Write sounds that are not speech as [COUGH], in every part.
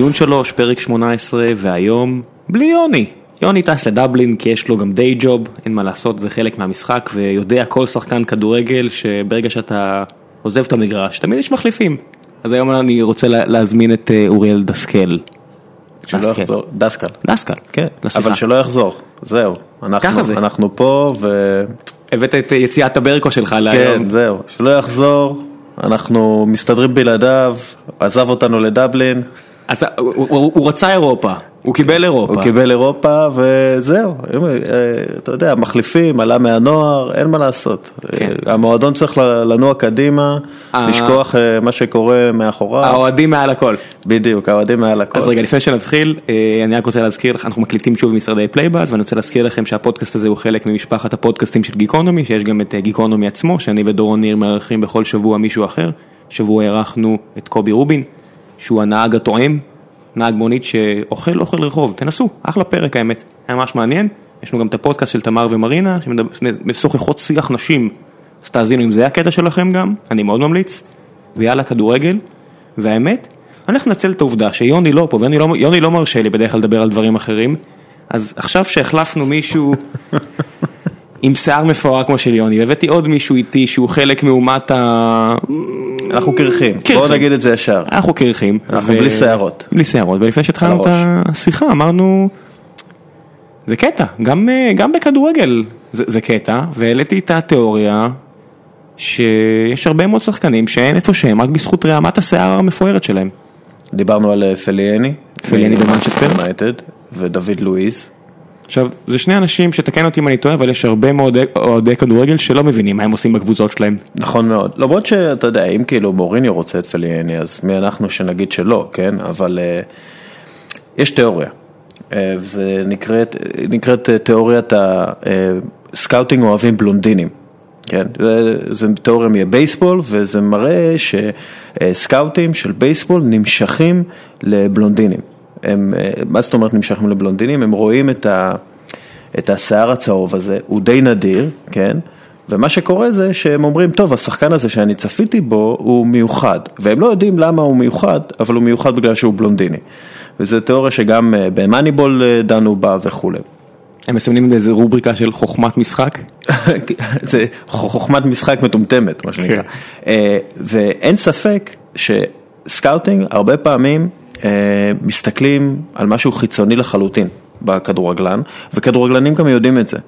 ציון שלוש, פרק 18, והיום בלי יוני. יוני טס לדבלין כי יש לו גם דיי ג'וב, אין מה לעשות, זה חלק מהמשחק, ויודע כל שחקן כדורגל שברגע שאתה עוזב את המגרש, תמיד יש מחליפים. אז היום אני רוצה לה, להזמין את אה, אוריאל דסקל. שלא דסקל. יחזור, דסקל. דסקל, כן, לשיחה. אבל שלא יחזור, זהו. אנחנו- ככה זה. אנחנו פה ו... הבאת את אה, יציאת הברקו שלך להיום. כן, זהו. שלא יחזור, אנחנו מסתדרים בלעדיו, עזב אותנו לדבלין, אז הוא, הוא, רצה אירופה, הוא קיבל אירופה. הוא קיבל אירופה וזהו. אה, אתה יודע, מחליפים, עלה מהנוער, אין מה לעשות. כן. אה, המועדון צריך לנוע קדימה, אה. לשכוח אה, מה שקורה מאחוריו. האוהדים מעל הכל. בדיוק, האוהדים מעל הכל. אז רגע, לפני שנתחיל, אה, אני רק רוצה להזכיר לך, אנחנו מקליטים שוב ממשרדי פלייבאז, ואני רוצה להזכיר לכם שהפודקאסט הזה הוא חלק ממשפחת הפודקאסטים של גיקונומי, שיש גם את אה, גיקונומי עצמו, שאני ודורון ניר מארחים בכל שבוע מישהו אחר. שבוע אירחנו את קובי רובין, שהוא הנהג התואם, נהג מונית שאוכל אוכל רחוב, תנסו, אחלה פרק האמת, היה ממש מעניין. יש לנו גם את הפודקאסט של תמר ומרינה, שמשוחחות שיח נשים, אז תאזינו אם זה הקטע שלכם גם, אני מאוד ממליץ. ויאללה כדורגל, והאמת, אני הולך לנצל את העובדה שיוני לא פה, ויוני לא, יוני לא מרשה לי בדרך כלל לדבר על דברים אחרים, אז עכשיו שהחלפנו מישהו עם שיער מפואר כמו של יוני, והבאתי עוד מישהו איתי שהוא חלק מאומת ה... אנחנו קרחים. בואו נגיד את זה ישר. אנחנו קרחים. אנחנו בלי שערות. בלי שערות, ולפני שהתחלנו את השיחה אמרנו, זה קטע, גם, אה, גם בכדורגל זה, זה קטע, והעליתי את התיאוריה שיש הרבה מאוד שחקנים שאין איפה שהם, רק בזכות רעמת השיער המפוארת שלהם. דיברנו על אה, פליאני, פליאני במנצ'סטר. ודוד לואיז. עכשיו, זה שני אנשים שתקן אותי אם אני טועה, אבל יש הרבה מאוד אוהדי כדורגל שלא מבינים מה הם עושים בקבוצות שלהם. נכון מאוד, למרות שאתה יודע, אם כאילו מוריניו רוצה את פליאני, אז מי אנחנו שנגיד שלא, כן? אבל אה, יש תיאוריה, אה, וזה נקראת, נקראת אה, תיאוריית הסקאוטינג אוהבים בלונדינים. כן, זה, זה תיאוריה מבייסבול וזה מראה שסקאוטים של בייסבול נמשכים לבלונדינים. הם, אה, מה זאת אומרת נמשכים לבלונדינים? הם רואים את, ה, את השיער הצהוב הזה, הוא די נדיר, כן? ומה שקורה זה שהם אומרים, טוב, השחקן הזה שאני צפיתי בו הוא מיוחד, והם לא יודעים למה הוא מיוחד, אבל הוא מיוחד בגלל שהוא בלונדיני. וזו תיאוריה שגם אה, במאניבול אה, דנו בה וכולי. הם מסמנים באיזה רובריקה של חוכמת משחק. [LAUGHS] זה חוכמת משחק מטומטמת, מה שנקרא. אה, ואין ספק שסקאוטינג הרבה פעמים מסתכלים על משהו חיצוני לחלוטין בכדורגלן, וכדורגלנים גם יודעים את זה.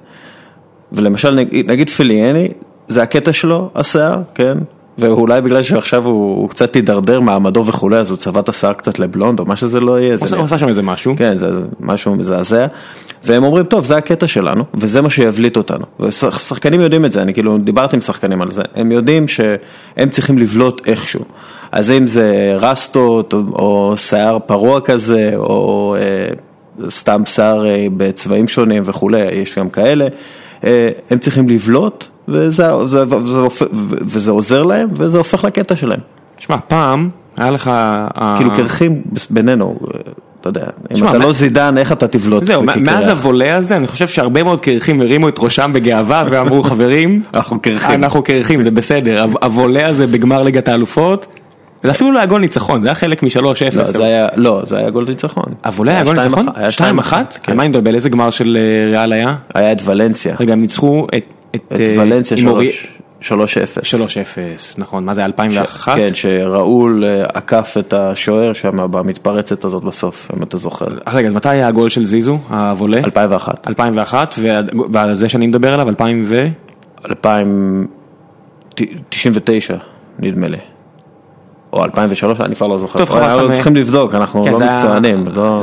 ולמשל נגיד, נגיד פליאני, זה הקטע שלו, השיער, כן? ואולי בגלל שעכשיו הוא, הוא קצת הידרדר מעמדו וכולי, אז הוא צבע את השיער קצת לבלונד, או מה שזה לא יהיה. הוא עשה שם איזה משהו. כן, זה זה משהו מזעזע, והם אומרים, טוב, זה הקטע שלנו, וזה מה שיבליט אותנו. ושחקנים יודעים את זה, אני כאילו דיברתי עם שחקנים על זה, הם יודעים שהם צריכים לבלוט איכשהו. אז אם זה רסטות, או, או שיער פרוע כזה, או אה, סתם שיער אה, בצבעים שונים וכולי, יש גם כאלה, אה, הם צריכים לבלוט, וזה, זה, וזה, וזה, וזה עוזר להם, וזה הופך לקטע שלהם. שמע, פעם היה לך... ה- כאילו קרחים בינינו, אתה יודע, אם אתה מה- לא זידן, איך אתה תבלוט? זהו? מאז הוולה הזה, אני חושב שהרבה מאוד קרחים הרימו את ראשם בגאווה ואמרו, חברים, [LAUGHS] אנחנו קרחים. זה בסדר, הוולה הזה בגמר ליגת האלופות, זה אפילו לא היה גול ניצחון, זה היה חלק מ-3-0. לא, זה היה, לא, זה היה גול ניצחון. הוולה היה גול שתיים ניצחון? אחת, היה 2-1? כן. על מה אני מדבר? איזה גמר של אה, ריאל היה? היה את ולנסיה, רגע, הם ניצחו את... את אה, ולנסיה אורי- 3-0. 3-0, נכון, מה זה 2001? כן, שראול אה, עקף את השוער שם במתפרצת הזאת בסוף, אם אתה זוכר. אז רגע, אז מתי היה הגול של זיזו, הוולה? 2001. 2001, וה- וזה שאני מדבר עליו, 2000 ו... 2099, נדמה לי. או 2003, אני כבר לא זוכר. טוב, חבל, סתם, צריכים לבדוק, אנחנו כן, לא מקצוענים. לא-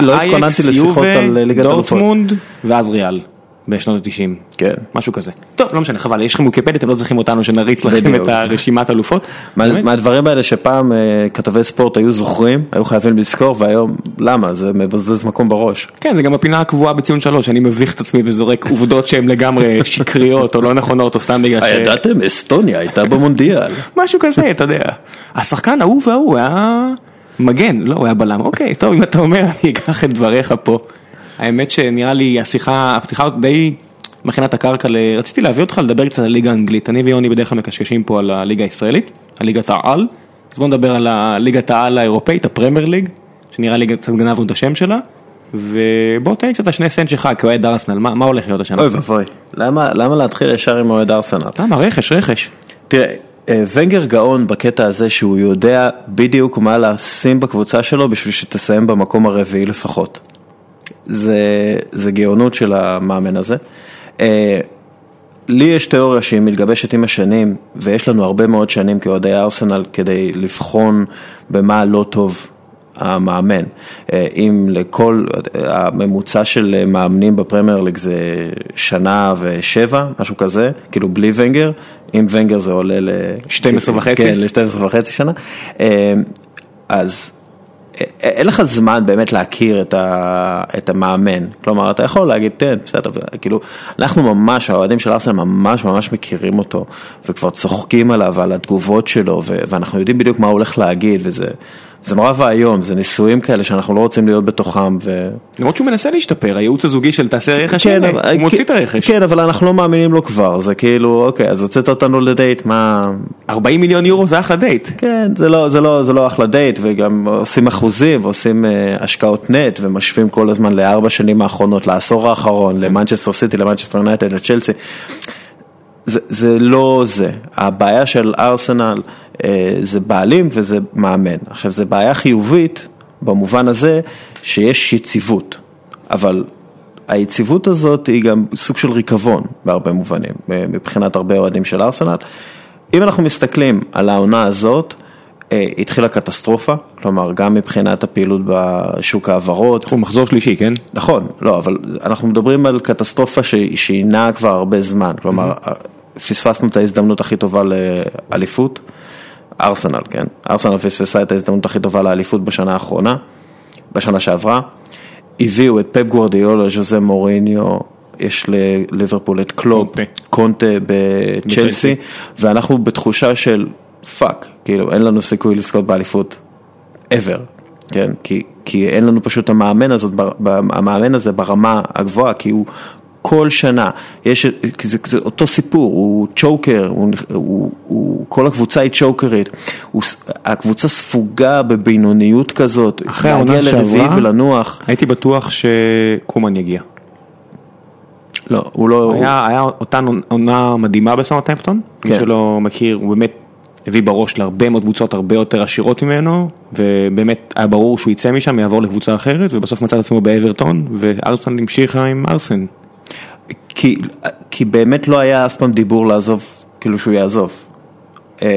לא- התכוננתי לשיחות על ליגת אלופות. דורטמונד, ואז ריאל, בשנות ה-90. כן. משהו כזה. טוב, לא משנה, חבל, יש לכם ויקיפדיה, אתם לא צריכים אותנו שנריץ לכם בדיוק. את הרשימת אלופות. מה-? מהדברים האלה שפעם אה, כתבי ספורט היו זוכרים, היו חייבים לזכור, והיום, למה? זה מבזבז מקום בראש. כן, זה גם הפינה הקבועה בציון שלוש, אני מביך את עצמי וזורק עובדות שהן לגמרי [LAUGHS] שקריות או לא נכונות או סתם בגלל ש... הידעתם? אסטוניה הייתה במונדיאל. [LAUGHS] משהו כזה, אתה יודע. השחקן ההוא וההוא היה מגן, לא, הוא היה בלם. אוקיי, טוב, אם אתה אומר, אני אקח את דבריך פה. האמת שנראה לי השיחה, הפתיחה די מכינה את הקרקע, ל... רציתי להביא אותך לדבר קצת על הליגה האנגלית. אני ויוני בדרך כלל מקשקשים פה על הליגה הישראלית, על ליגת העל. אז בוא נדבר על הליגת העל האירופאית, הפרמייר ליג, שנראה לי קצת גנבנו את השם שלה, ובוא תן לי קצת השני סנט שלך כאוהד ארסנל, מה, מה הולך להיות השנה? אוי ואבוי, למה, למה להתחיל ישר עם אוהד ארסנל? למה? רכש, רכש. תראה, אה, ונגר גאון בקטע הזה שהוא יודע בדיוק מה לשים בקבוצה שלו בשביל שתסיים במקום הרביעי לפחות. זה, זה גאונות של המאמן הזה. אה, לי יש תיאוריה שהיא מתגבשת עם השנים, ויש לנו הרבה מאוד שנים כאוהדי ארסנל כדי לבחון במה לא טוב המאמן. אה, אם לכל, הממוצע של מאמנים בפרמייר ליג זה שנה ושבע, משהו כזה, כאילו בלי ונגר, עם ונגר זה עולה ל... 12 וחצי? כן, ל-12 וחצי שנה. אה, אז אין לך זמן באמת להכיר את, ה, את המאמן, כלומר אתה יכול להגיד תן, בסדר, כאילו אנחנו ממש, האוהדים של ארסנל ממש ממש מכירים אותו וכבר צוחקים עליו על התגובות שלו ו, ואנחנו יודעים בדיוק מה הוא הולך להגיד וזה זה נורא ואיום, זה ניסויים כאלה שאנחנו לא רוצים להיות בתוכם. ו... למרות שהוא מנסה להשתפר, הייעוץ הזוגי של תעשה רכש, כן, הנה, אבל, הוא מוציא את הרכש. כן, אבל אנחנו לא מאמינים לו כבר, זה כאילו, אוקיי, אז הוצאת אותנו לדייט, מה... 40 מיליון יורו זה אחלה דיל. כן, זה לא, זה לא, זה לא אחלה דיל, וגם עושים אחוזים ועושים אה, השקעות net, ומשווים כל הזמן לארבע שנים האחרונות, לעשור האחרון, למנצ'סטר סיטי, למנצ'סטר יונייטד, לצ'לסי. זה, זה לא זה, הבעיה של ארסנל זה בעלים וזה מאמן. עכשיו זה בעיה חיובית במובן הזה שיש יציבות, אבל היציבות הזאת היא גם סוג של ריקבון בהרבה מובנים, מבחינת הרבה אוהדים של ארסנל. אם אנחנו מסתכלים על העונה הזאת, אה, התחילה קטסטרופה, כלומר גם מבחינת הפעילות בשוק ההעברות. אנחנו מחזור שלישי, כן? נכון, לא, אבל אנחנו מדברים על קטסטרופה שהיא נעה כבר הרבה זמן, כלומר mm-hmm. פספסנו את ההזדמנות הכי טובה לאליפות. ארסנל, כן? ארסנל פספסה את ההזדמנות הכי טובה לאליפות בשנה האחרונה, בשנה שעברה. הביאו את פפ גוורדיאולה, ז'וזה מוריניו, יש לליברפול את קלופ, קונטה בצ'לסי, ואנחנו בתחושה של פאק, כאילו אין לנו סיכוי לזכות באליפות ever, כן? כי, כי אין לנו פשוט המאמן, הזאת, המאמן הזה ברמה הגבוהה, כי הוא כל שנה, יש, זה, זה אותו סיפור, הוא צ'וקר, הוא, הוא, הוא, כל הקבוצה היא צ'וקרית, הוא, הקבוצה ספוגה בבינוניות כזאת, אחרי העונה שעברה, ולנו. הייתי בטוח שקומן יגיע. לא, הוא לא... היה, היה אותה עונה מדהימה בסאוטהמפטון, כן. מי שלא מכיר, הוא באמת הביא בראש להרבה מאוד קבוצות הרבה יותר עשירות ממנו, ובאמת היה ברור שהוא יצא משם, יעבור לקבוצה אחרת, ובסוף מצא את עצמו באברטון, וארסן המשיכה עם ארסן. כי, כי באמת לא היה אף פעם דיבור לעזוב, כאילו שהוא יעזוב. אה,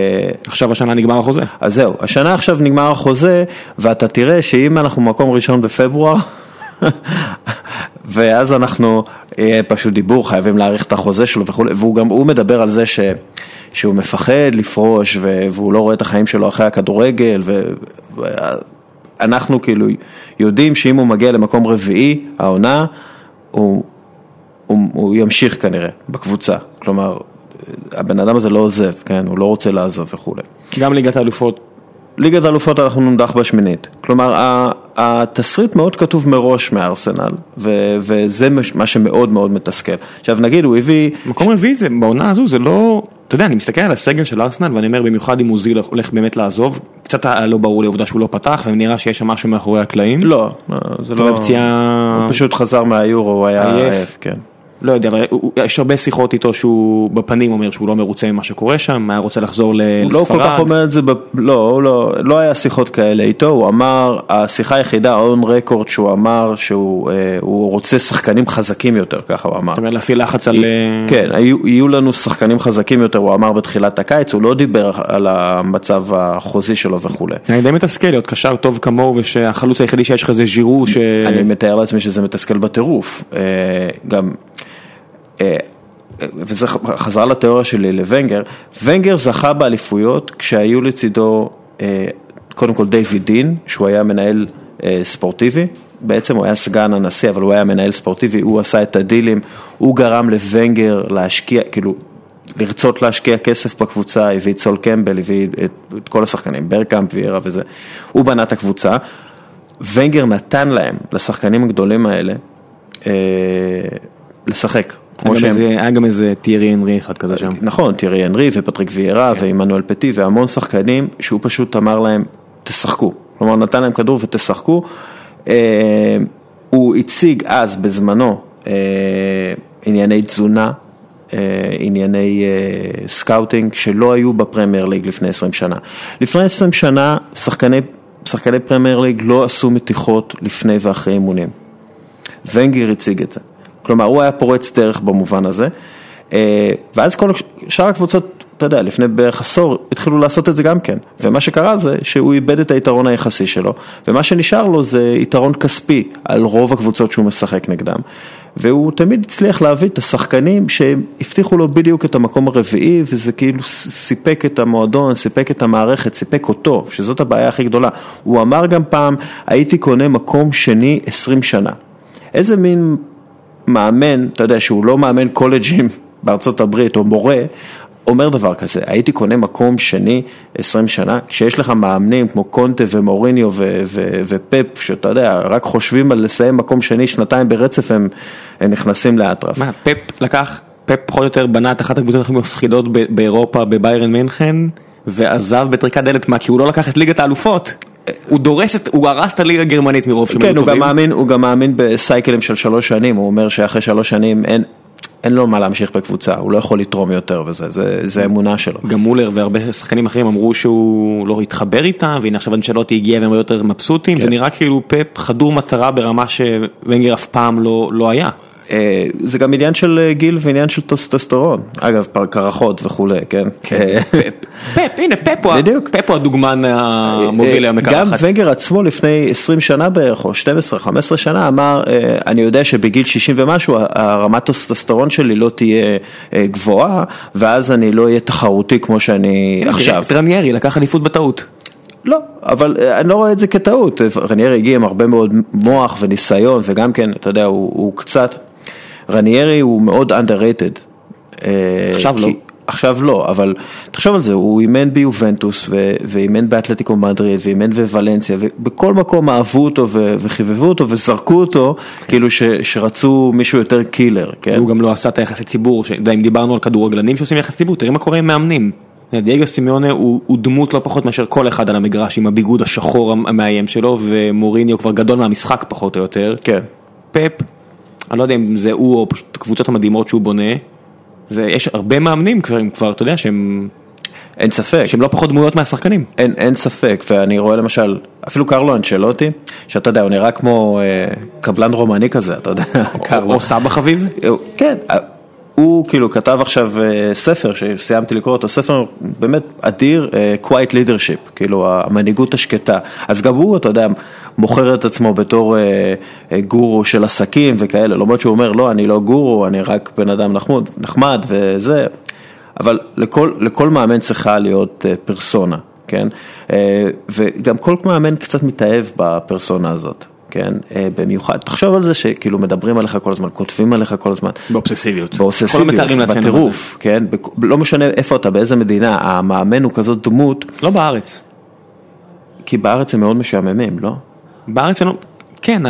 עכשיו השנה נגמר החוזה. אז זהו, השנה עכשיו נגמר החוזה, ואתה תראה שאם אנחנו מקום ראשון בפברואר, [LAUGHS] ואז אנחנו, יהיה פשוט דיבור, חייבים להאריך את החוזה שלו וכולי, והוא גם, הוא מדבר על זה ש, שהוא מפחד לפרוש, והוא לא רואה את החיים שלו אחרי הכדורגל, ואנחנו כאילו יודעים שאם הוא מגיע למקום רביעי, העונה, הוא... הוא, הוא ימשיך כנראה בקבוצה, כלומר, הבן אדם הזה לא עוזב, כן, הוא לא רוצה לעזוב וכולי. גם ליגת האלופות. ליגת האלופות אנחנו נודח בשמינית, כלומר התסריט מאוד כתוב מראש מארסנל ו- וזה מה שמאוד מאוד מתסכל. עכשיו נגיד הוא הביא... מקום רביעי זה בעונה הזו זה לא, אתה יודע אני מסתכל על הסגל של ארסנל ואני אומר במיוחד אם עוזיל הולך באמת לעזוב, קצת לא ברור לי העובדה שהוא לא פתח ונראה שיש שם משהו מאחורי הקלעים. לא, זה לא, הוא פשוט חזר מהיורו, הוא היה עייף, כן. לא יודע, אבל יש הרבה שיחות איתו שהוא בפנים אומר שהוא לא מרוצה ממה שקורה שם, היה רוצה לחזור לספרד. הוא לא כל כך אומר את זה, לא, לא, לא היה שיחות כאלה איתו, הוא אמר, השיחה היחידה, און רקורד, שהוא אמר שהוא אה, רוצה שחקנים חזקים יותר, ככה הוא אמר. זאת אומרת להפעיל לחץ על... אה, כן, היו, יהיו לנו שחקנים חזקים יותר, הוא אמר בתחילת הקיץ, הוא לא דיבר על המצב החוזי שלו וכולי. אני די מתסכל להיות קשר טוב כמוהו ושהחלוץ היחידי שיש לך זה ז'ירו ש... אני מתאר לעצמי שזה מתסכל בטירוף. אה, גם... אה, וזה חזרה לתיאוריה שלי לוונגר, ונגר זכה באליפויות כשהיו לצידו אה, קודם כל דיוויד דין, שהוא היה מנהל אה, ספורטיבי, בעצם הוא היה סגן הנשיא אבל הוא היה מנהל ספורטיבי, הוא עשה את הדילים, הוא גרם לוונגר להשקיע, כאילו לרצות להשקיע כסף בקבוצה, הביא את סול קמבל, הביא את, את כל השחקנים, ברקאמפ וירה וזה, הוא בנה את הקבוצה, ונגר נתן להם, לשחקנים הגדולים האלה, אה, לשחק. כמו שהם... היה גם איזה תיירי אנרי אחד כזה שם. נכון, תיירי אנרי ופטריק ויירה כן. ועמנואל פטי והמון שחקנים שהוא פשוט אמר להם, תשחקו. כלומר נתן להם כדור ותשחקו. הוא הציג אז בזמנו ענייני תזונה, ענייני סקאוטינג שלא היו בפרמייר ליג לפני 20 שנה. לפני 20 שנה שחקני, שחקני פרמייר ליג לא עשו מתיחות לפני ואחרי אימונים. ונגר הציג את זה. כלומר, הוא היה פורץ דרך במובן הזה, אה, ואז כל שאר הקבוצות, אתה יודע, לפני בערך עשור, התחילו לעשות את זה גם כן, ומה שקרה זה שהוא איבד את היתרון היחסי שלו, ומה שנשאר לו זה יתרון כספי על רוב הקבוצות שהוא משחק נגדם, והוא תמיד הצליח להביא את השחקנים שהבטיחו לו בדיוק את המקום הרביעי, וזה כאילו סיפק את המועדון, סיפק את המערכת, סיפק אותו, שזאת הבעיה הכי גדולה. הוא אמר גם פעם, הייתי קונה מקום שני 20 שנה. איזה מין מאמן, אתה יודע, שהוא לא מאמן קולג'ים בארצות הברית או מורה, אומר דבר כזה, הייתי קונה מקום שני 20 שנה, כשיש לך מאמנים כמו קונטה ומוריניו ופפ, שאתה יודע, רק חושבים על לסיים מקום שני שנתיים ברצף, הם, הם נכנסים לאטרף. מה, פפ לקח, פפ פחות או יותר בנה את אחת הקבוצות הכי מפחידות באירופה, בביירן מינכן, ועזב בטריקת דלת, מה, כי הוא לא לקח את ליגת האלופות. הוא דורס את, הוא הרס את הליגה הגרמנית מרוב שהם כן, הוא גם מאמין, הוא גם מאמין בסייקלים של שלוש שנים, הוא אומר שאחרי שלוש שנים אין, אין לו מה להמשיך בקבוצה, הוא לא יכול לתרום יותר וזה, זה, זה אמונה שלו. גם מולר והרבה שחקנים אחרים אמרו שהוא לא התחבר איתם, והנה עכשיו אנשלוטי הגיע והם היו יותר מבסוטים, כן. זה נראה כאילו פפ חדור מטרה ברמה שוונגר אף פעם לא, לא היה. אה, זה גם עניין של אה, גיל ועניין של טסטוסטרון, אגב קרחות וכולי, כן? כן. אה, פפ, הנה פפ הוא הדוגמן המוביל היום לקרחת. גם ונגר עצמו לפני 20 שנה בערך, או 12-15 שנה, אמר, אני יודע שבגיל 60 ומשהו הרמת טסטוסטרון שלי לא תהיה גבוהה, ואז אני לא אהיה תחרותי כמו שאני עכשיו. רניירי לקח עדיפות בטעות. לא, אבל אני לא רואה את זה כטעות, רניירי הגיע עם הרבה מאוד מוח וניסיון וגם כן, אתה יודע, הוא, הוא קצת, רניירי הוא מאוד underrated. אה, עכשיו לא. עכשיו לא, אבל תחשוב על זה, הוא אימן ביובנטוס ואימן באתלטיקו מדריד ואימן בוולנסיה ובכל מקום אהבו אותו וחיבבו אותו וזרקו אותו כאילו ש, שרצו מישהו יותר קילר, כן? הוא גם לא עשה את היחסי ציבור, אם דיברנו על כדורגלנים שעושים יחסי ציבור, תראה מה קורה עם מאמנים. דייגו סימיונה הוא, הוא דמות לא פחות מאשר כל אחד על המגרש עם הביגוד השחור המאיים שלו ומוריניו כבר גדול מהמשחק פחות או יותר. כן. פפ אני לא יודע אם זה הוא או פשוט הקבוצות המדהימות שהוא בונה, ויש הרבה מאמנים כבר, כבר אתה יודע שהם... אין ספק. שהם לא פחות דמויות מהשחקנים. אין, אין ספק, ואני רואה למשל, אפילו קרלו אנצ'לוטי, שאתה יודע, הוא נראה כמו אה, קבלן רומני כזה, אתה יודע, או, קרלו. או סבא חביב? כן, הוא כאילו כתב עכשיו אה, ספר שסיימתי לקרוא אותו, ספר באמת אדיר, אה, Quiet Leadership, כאילו המנהיגות השקטה. אז גם הוא, אתה יודע, מוכר את עצמו בתור אה, גורו של עסקים וכאלה, למרות שהוא אומר, לא, אני לא גורו, אני רק בן אדם נחמד, נחמד וזה, אבל לכל, לכל מאמן צריכה להיות פרסונה, כן? וגם כל מאמן קצת מתאהב בפרסונה הזאת. כן, אה, במיוחד, תחשוב על זה שכאילו מדברים עליך כל הזמן, כותבים עליך כל הזמן. באובססיביות. באובססיביות, בטירוף, כן, לא משנה איפה אתה, באיזה מדינה, המאמן הוא כזאת דמות. לא בארץ. כי בארץ הם מאוד משעממים, לא? בארץ הם לא, כן,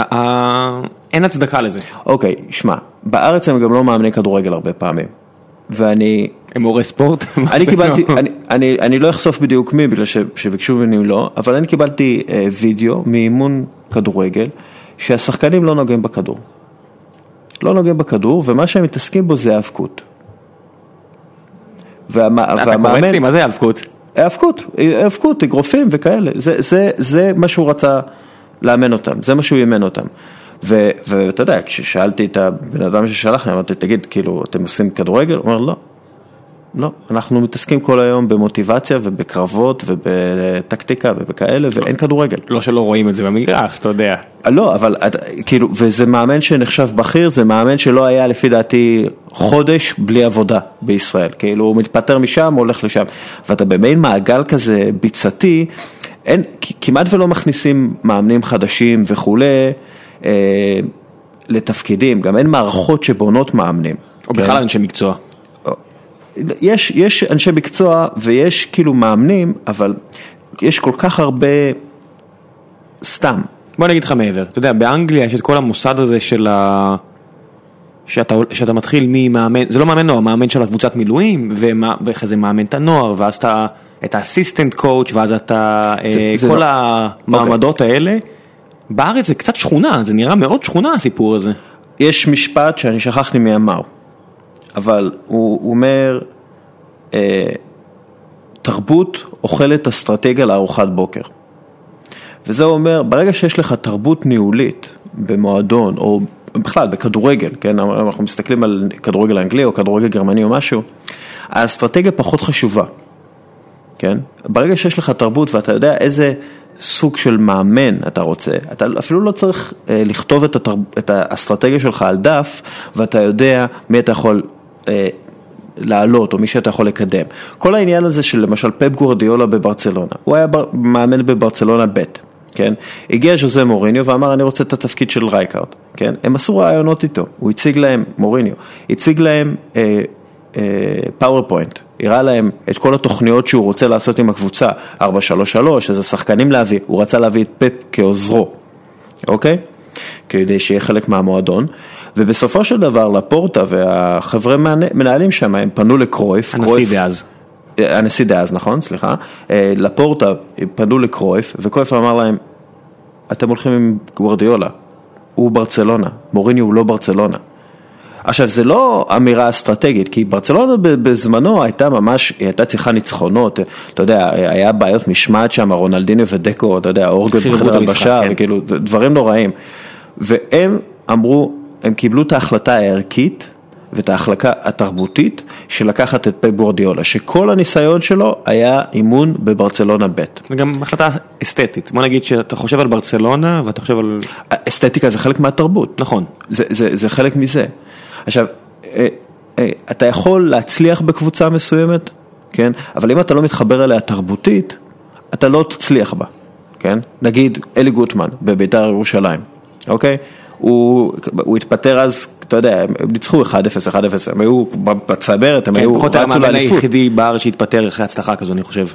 אין הצדקה לזה. אוקיי, שמע, בארץ הם גם לא מאמני כדורגל הרבה פעמים. ואני... הם מורי ספורט? [LAUGHS] אני קיבלתי, אני, אני, אני לא אחשוף בדיוק מי, בגלל שביקשו ממני לא, אבל אני קיבלתי אה, וידאו מאימון כדורגל, שהשחקנים לא נוגעים בכדור. לא נוגעים בכדור, ומה שהם מתעסקים בו זה האבקות. אתה קורא אצלי, מה זה האבקות? האבקות, האבקות, אגרופים וכאלה, זה, זה, זה מה שהוא רצה לאמן אותם, זה מה שהוא אימן אותם. ואתה יודע, כששאלתי את הבן אדם ששלח לי, אמרתי, תגיד, כאילו, אתם עושים כדורגל? הוא אומר, לא. לא, אנחנו מתעסקים כל היום במוטיבציה ובקרבות ובטקטיקה ובכאלה ואין כדורגל. לא שלא רואים את זה במגרש, אתה יודע. לא, אבל כאילו, וזה מאמן שנחשב בכיר, זה מאמן שלא היה לפי דעתי חודש בלי עבודה בישראל. כאילו, הוא מתפטר משם, הולך לשם. ואתה במין מעגל כזה ביצתי, אין, כמעט ולא מכניסים מאמנים חדשים וכולי. אה, לתפקידים, גם אין מערכות שבונות מאמנים. או כן? בכלל אנשי מקצוע. יש, יש אנשי מקצוע ויש כאילו מאמנים, אבל יש כל כך הרבה סתם. בוא נגיד לך מעבר, אתה יודע, באנגליה יש את כל המוסד הזה של ה... שאתה, שאתה מתחיל ממאמן, זה לא מאמן נוער, מאמן של הקבוצת מילואים, ואחרי זה מאמן את הנוער, ואז אתה את האסיסטנט קואוץ' ואז אתה, אה, זה כל לא- המעמדות האלה. בארץ זה קצת שכונה, זה נראה מאוד שכונה הסיפור הזה. יש משפט שאני שכחתי מי אמר, אבל הוא, אומר, אה, תרבות אוכלת אסטרטגיה לארוחת בוקר. וזה אומר, ברגע שיש לך תרבות ניהולית במועדון, או בכלל בכדורגל, כן, אנחנו מסתכלים על כדורגל אנגלי או כדורגל גרמני או משהו, האסטרטגיה פחות חשובה, כן? ברגע שיש לך תרבות ואתה יודע איזה סוג של מאמן אתה רוצה, אתה אפילו לא צריך אה, לכתוב את, התרב... את האסטרטגיה שלך על דף, ואתה יודע מי אתה יכול אה, לעלות, או מי שאתה יכול לקדם. כל העניין הזה של למשל פפ גורדיולה בברצלונה, הוא היה בר... מאמן בברצלונה ב', כן? הגיע ז'וזה מוריניו ואמר אני רוצה את התפקיד של רייקארד, כן? הם עשו ראיונות איתו, הוא הציג להם, מוריניו, הציג להם פאורפוינט, הראה להם את כל התוכניות שהוא רוצה לעשות עם הקבוצה, 433, איזה שחקנים להביא, הוא רצה להביא את פפ כעוזרו, אוקיי? כדי שיהיה חלק מהמועדון. ובסופו של דבר לפורטה והחברי הנהלה שם, הם פנו לקרויף. הנשיא קרויף- דאז. הנשיא דאז, נכון, סליחה, אה, לפורטה פנו לקרויף, וקרויף אמר להם, אתם הולכים עם גוורדיולה, הוא ברצלונה, מוריני הוא לא ברצלונה. עכשיו, זה לא אמירה אסטרטגית, כי ברצלונה בזמנו הייתה ממש, היא הייתה צריכה ניצחונות, אתה יודע, היה בעיות משמעת שם, רונלדיניו ודקו, אתה יודע, אורגן את בחדר הלבשה, כן. וכאילו, דברים נוראים. והם אמרו, הם קיבלו את ההחלטה הערכית ואת ההחלקה התרבותית של לקחת את פפ גורדיולה, שכל הניסיון שלו היה אימון בברצלונה ב'. זה גם החלטה אסתטית. בוא נגיד שאתה חושב על ברצלונה ואתה חושב על... אסתטיקה זה חלק מהתרבות. נכון. זה, זה, זה חלק מזה. עכשיו, אה, אה, אתה יכול להצליח בקבוצה מסוימת, כן? אבל אם אתה לא מתחבר אליה תרבותית, אתה לא תצליח בה, כן? נגיד אלי גוטמן בביתר ירושלים, אוקיי? הוא, הוא התפטר אז, אתה יודע, הם ניצחו 1-0, 1-0, הם היו בצמרת, הם כן, היו, פחות רצו לאליפות. היחידי בארץ שהתפטר אחרי הצלחה כזו, אני חושב.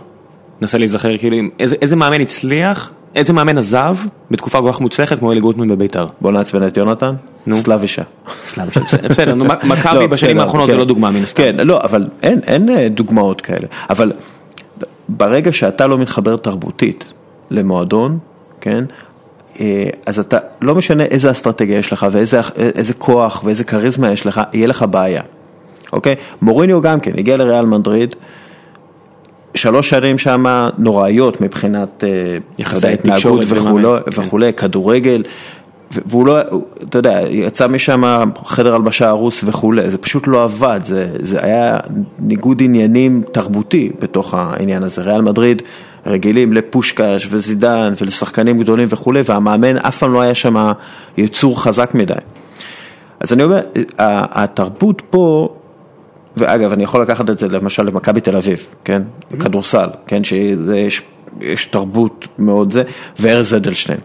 נסה להיזכר, כאילו, איזה- איזה מאמן הצליח, איזה מאמן עזב בתקופה כל כך מוצלחת כמו אלי גוטמן בביתר. בוא נעצבן את יונתן, נו. סלאבישה. סלאם, בסדר, נו, [LAUGHS] מכבי לא, בשנים האחרונות כן. זה לא דוגמה מן הסתם. כן, לא, אבל אין, אין אה, דוגמאות כאלה. אבל ברגע שאתה לא מתחבר תרבותית למועדון, כן, אה, אז אתה, לא משנה איזה אסטרטגיה יש לך ואיזה איזה כוח ואיזה כריזמה יש לך, יהיה לך בעיה, אוקיי? מוריניו גם כן, הגיע לריאל מדריד, שלוש שנים שם נוראיות מבחינת אה, יחסי התנהגות וכולי, כדורגל, והוא לא, אתה יודע, יצא משם חדר הלבשה הרוס וכולי, זה פשוט לא עבד, זה, זה היה ניגוד עניינים תרבותי בתוך העניין הזה. ריאל מדריד רגילים לפושקש וזידן ולשחקנים גדולים וכולי, והמאמן אף פעם לא היה שם יצור חזק מדי. אז אני אומר, התרבות פה, ואגב, אני יכול לקחת את זה למשל למכבי תל אביב, כן? כדורסל, כן? שיש יש תרבות מאוד זה, וארז אדלשטיין.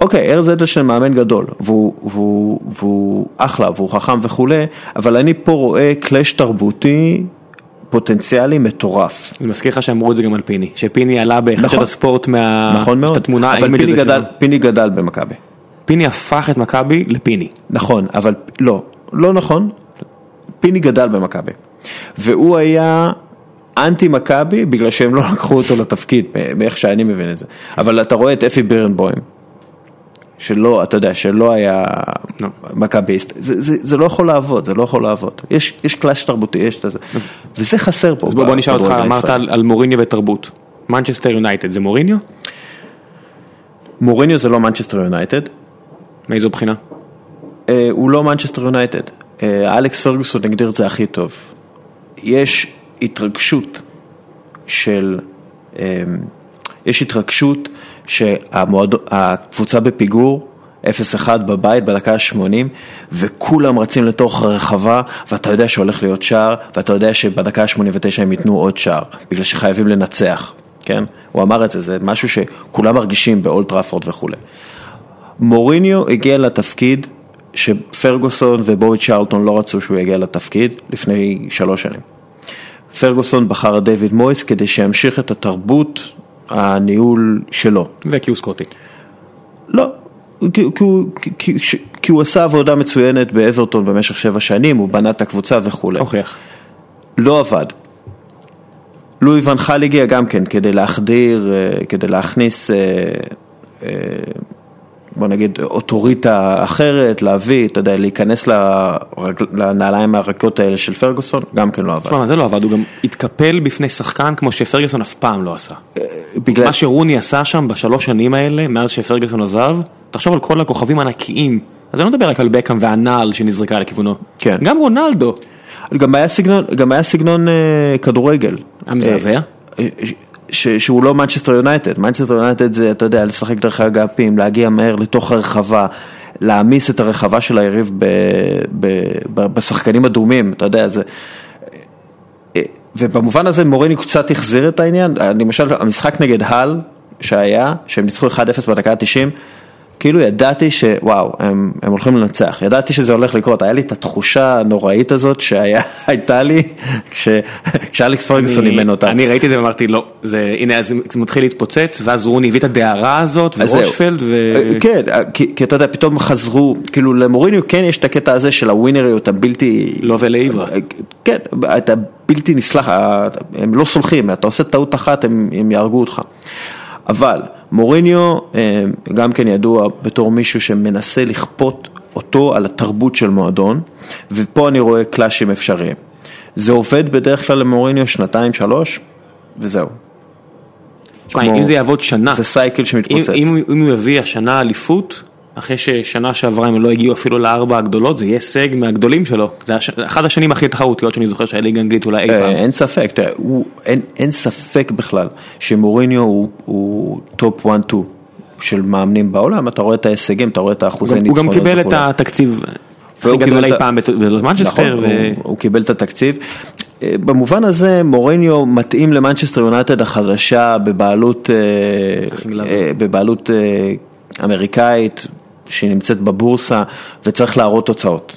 אוקיי, ארז אדלשטיין מאמן גדול, והוא, והוא, והוא אחלה, והוא חכם וכולי, אבל אני פה רואה קלאש תרבותי פוטנציאלי מטורף. אני מזכיר לך שאמרו את זה גם על פיני, שפיני עלה באחד נכון. של הספורט מה... נכון מאוד, התמונה, אבל פיני גדל. פיני גדל במכבי. פיני הפך את מכבי לפיני. נכון, אבל לא, לא נכון, פיני גדל במכבי. והוא היה אנטי מכבי בגלל שהם לא לקחו אותו לתפקיד, מאיך שאני מבין את זה. אבל אתה רואה את אפי בירנבוים, שלא, אתה יודע, שלא היה לא. מכביסט, זה, זה, זה לא יכול לעבוד, זה לא יכול לעבוד. יש, יש קלאש תרבותי, יש את זה, וזה חסר פה. אז בוא בוא נשאל אותך, אמרת. על על מוריניו ותרבות. מנצ'סטר יונייטד זה מוריניו? מוריניו זה לא מנצ'סטר יונייטד, מאיזו בחינה? אה, הוא לא מנצ'סטר יונייטד. אה, אלכס פרגוסון הגדיר את זה הכי טוב. יש התרגשות של, אה, יש התרגשות שהקבוצה בפיגור, 0-1 בבית בדקה ה-80, וכולם רצים לתוך הרחבה, ואתה יודע שהולך להיות שער, ואתה יודע שבדקה ה-89 הם ייתנו עוד שער, בגלל שחייבים לנצח, כן? הוא אמר את זה, זה משהו שכולם מרגישים באולט טראפורד וכולי. מוריניו הגיע לתפקיד שפרגוסון ובואי צ'רלטון לא רצו שהוא יגיע לתפקיד לפני שלוש שנים. פרגוסון בחר את דיוויד מויס כדי שימשיך את התרבות הניהול שלו. וכי הוא סקוטי. לא, כי, כי, כי, כי הוא עשה עבודה מצוינת באברטון במשך שבע שנים, הוא בנה את הקבוצה וכולי. הוכיח. לא עבד. לואי ונחל הגיע גם כן כדי להחדיר, אה, כדי להכניס, אה, אה, בוא נגיד, אוטוריטה אחרת, להביא, אתה יודע, להיכנס לרג- לנעליים הריקות האלה של פרגוסון, גם כן לא עבד. תשמע, זה לא עבד, הוא גם התקפל בפני שחקן כמו שפרגוסון אף פעם לא עשה. בגלל, מה שרוני עשה שם בשלוש שנים האלה, מאז שפרגוסון עזב, תחשוב על כל הכוכבים הענקיים. אז אני לא מדבר רק על בקהאם והנעל שנזרקה לכיוונו. כן. גם רונלדו. גם היה סגנון, גם היה סגנון אה, כדורגל. היה מזעזע. ש, שהוא לא מנצ'סטר יונייטד, מנצ'סטר יונייטד זה, אתה יודע, לשחק דרך האגפים, להגיע מהר לתוך הרחבה, להעמיס את הרחבה של היריב ב, ב, ב, בשחקנים אדומים, אתה יודע, זה... אה, ובמובן הזה מוריני קצת החזיר את העניין, למשל המשחק נגד הל שהיה, שהם ניצחו 1-0 בדקה ה-90, כאילו ידעתי שוואו, הם, הם הולכים לנצח, ידעתי שזה הולך לקרות, היה לי את התחושה הנוראית הזאת שהייתה [LAUGHS] לי כש, כשאלכס פרגוסון אימן אותה. אני ראיתי את זה ואמרתי לא, זה, הנה אז זה מתחיל להתפוצץ, ואז רוני הביא את הדהרה הזאת. ורושפלד, ו... אה, כן, אה, כי, כי אתה יודע, פתאום חזרו, כאילו למוריניו כן יש את הקטע הזה של הווינריות הבלתי... לא ולעברה. אה, כן, אתה בלתי נסלח, הם לא סולחים, אתה עושה טעות אחת, הם, הם יהרגו אותך. אבל מוריניו אה, גם כן ידוע בתור מישהו שמנסה לכפות אותו על התרבות של מועדון, ופה אני רואה קלאשים אפשריים. זה עובד בדרך כלל למוריניו שנתיים, שלוש, וזהו. תשמע, כמו- אם זה יעבוד שנה, זה סייקל אם, שמתפוצץ. אם, הוא- אם הוא יביא השנה אליפות, אחרי ששנה שעברה הם לא הגיעו אפילו לארבע הגדולות, זה יהיה הישג מהגדולים שלו. זה. אחת השנים הכי תחרותיות שאני זוכר שהליגה האנגלית אולי אי אה, פעם. אין ספק, אין- ספק בכלל שמוריניו הוא- טופ 1-2 של מאמנים בעולם, אתה רואה את ההישגים, אתה רואה את האחוזי הוא גם ניצחונות. קיבל את. התקציב הכי גדול אי פעם במנצ'סטר. נכון. הוא- קיבל את התקציב. אה, במובן הזה מוריניו מתאים למנצ'סטר יונייטד החדשה בבעלות, אה, בבעלות אמריקאית שהיא נמצאת בבורסה וצריך להראות תוצאות.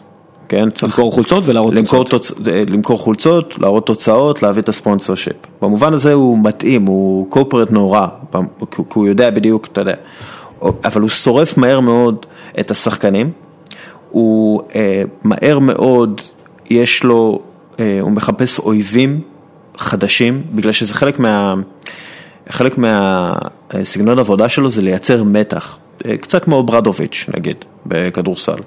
כן, למכור חולצות ולהראות למכור, תוצ... למכור חולצות, להראות תוצאות, להביא את הספונסר שיפ. במובן הזה הוא מתאים, הוא קורפרט נורא, כי הוא יודע בדיוק, אתה יודע, אבל הוא שורף מהר מאוד את השחקנים, הוא אה, מהר מאוד, יש לו, אה, הוא מחפש אויבים חדשים, בגלל שזה חלק מה... חלק מהסגנון עבודה שלו זה לייצר מתח, אה, קצת כמו ברדוביץ' נגיד בכדורסל,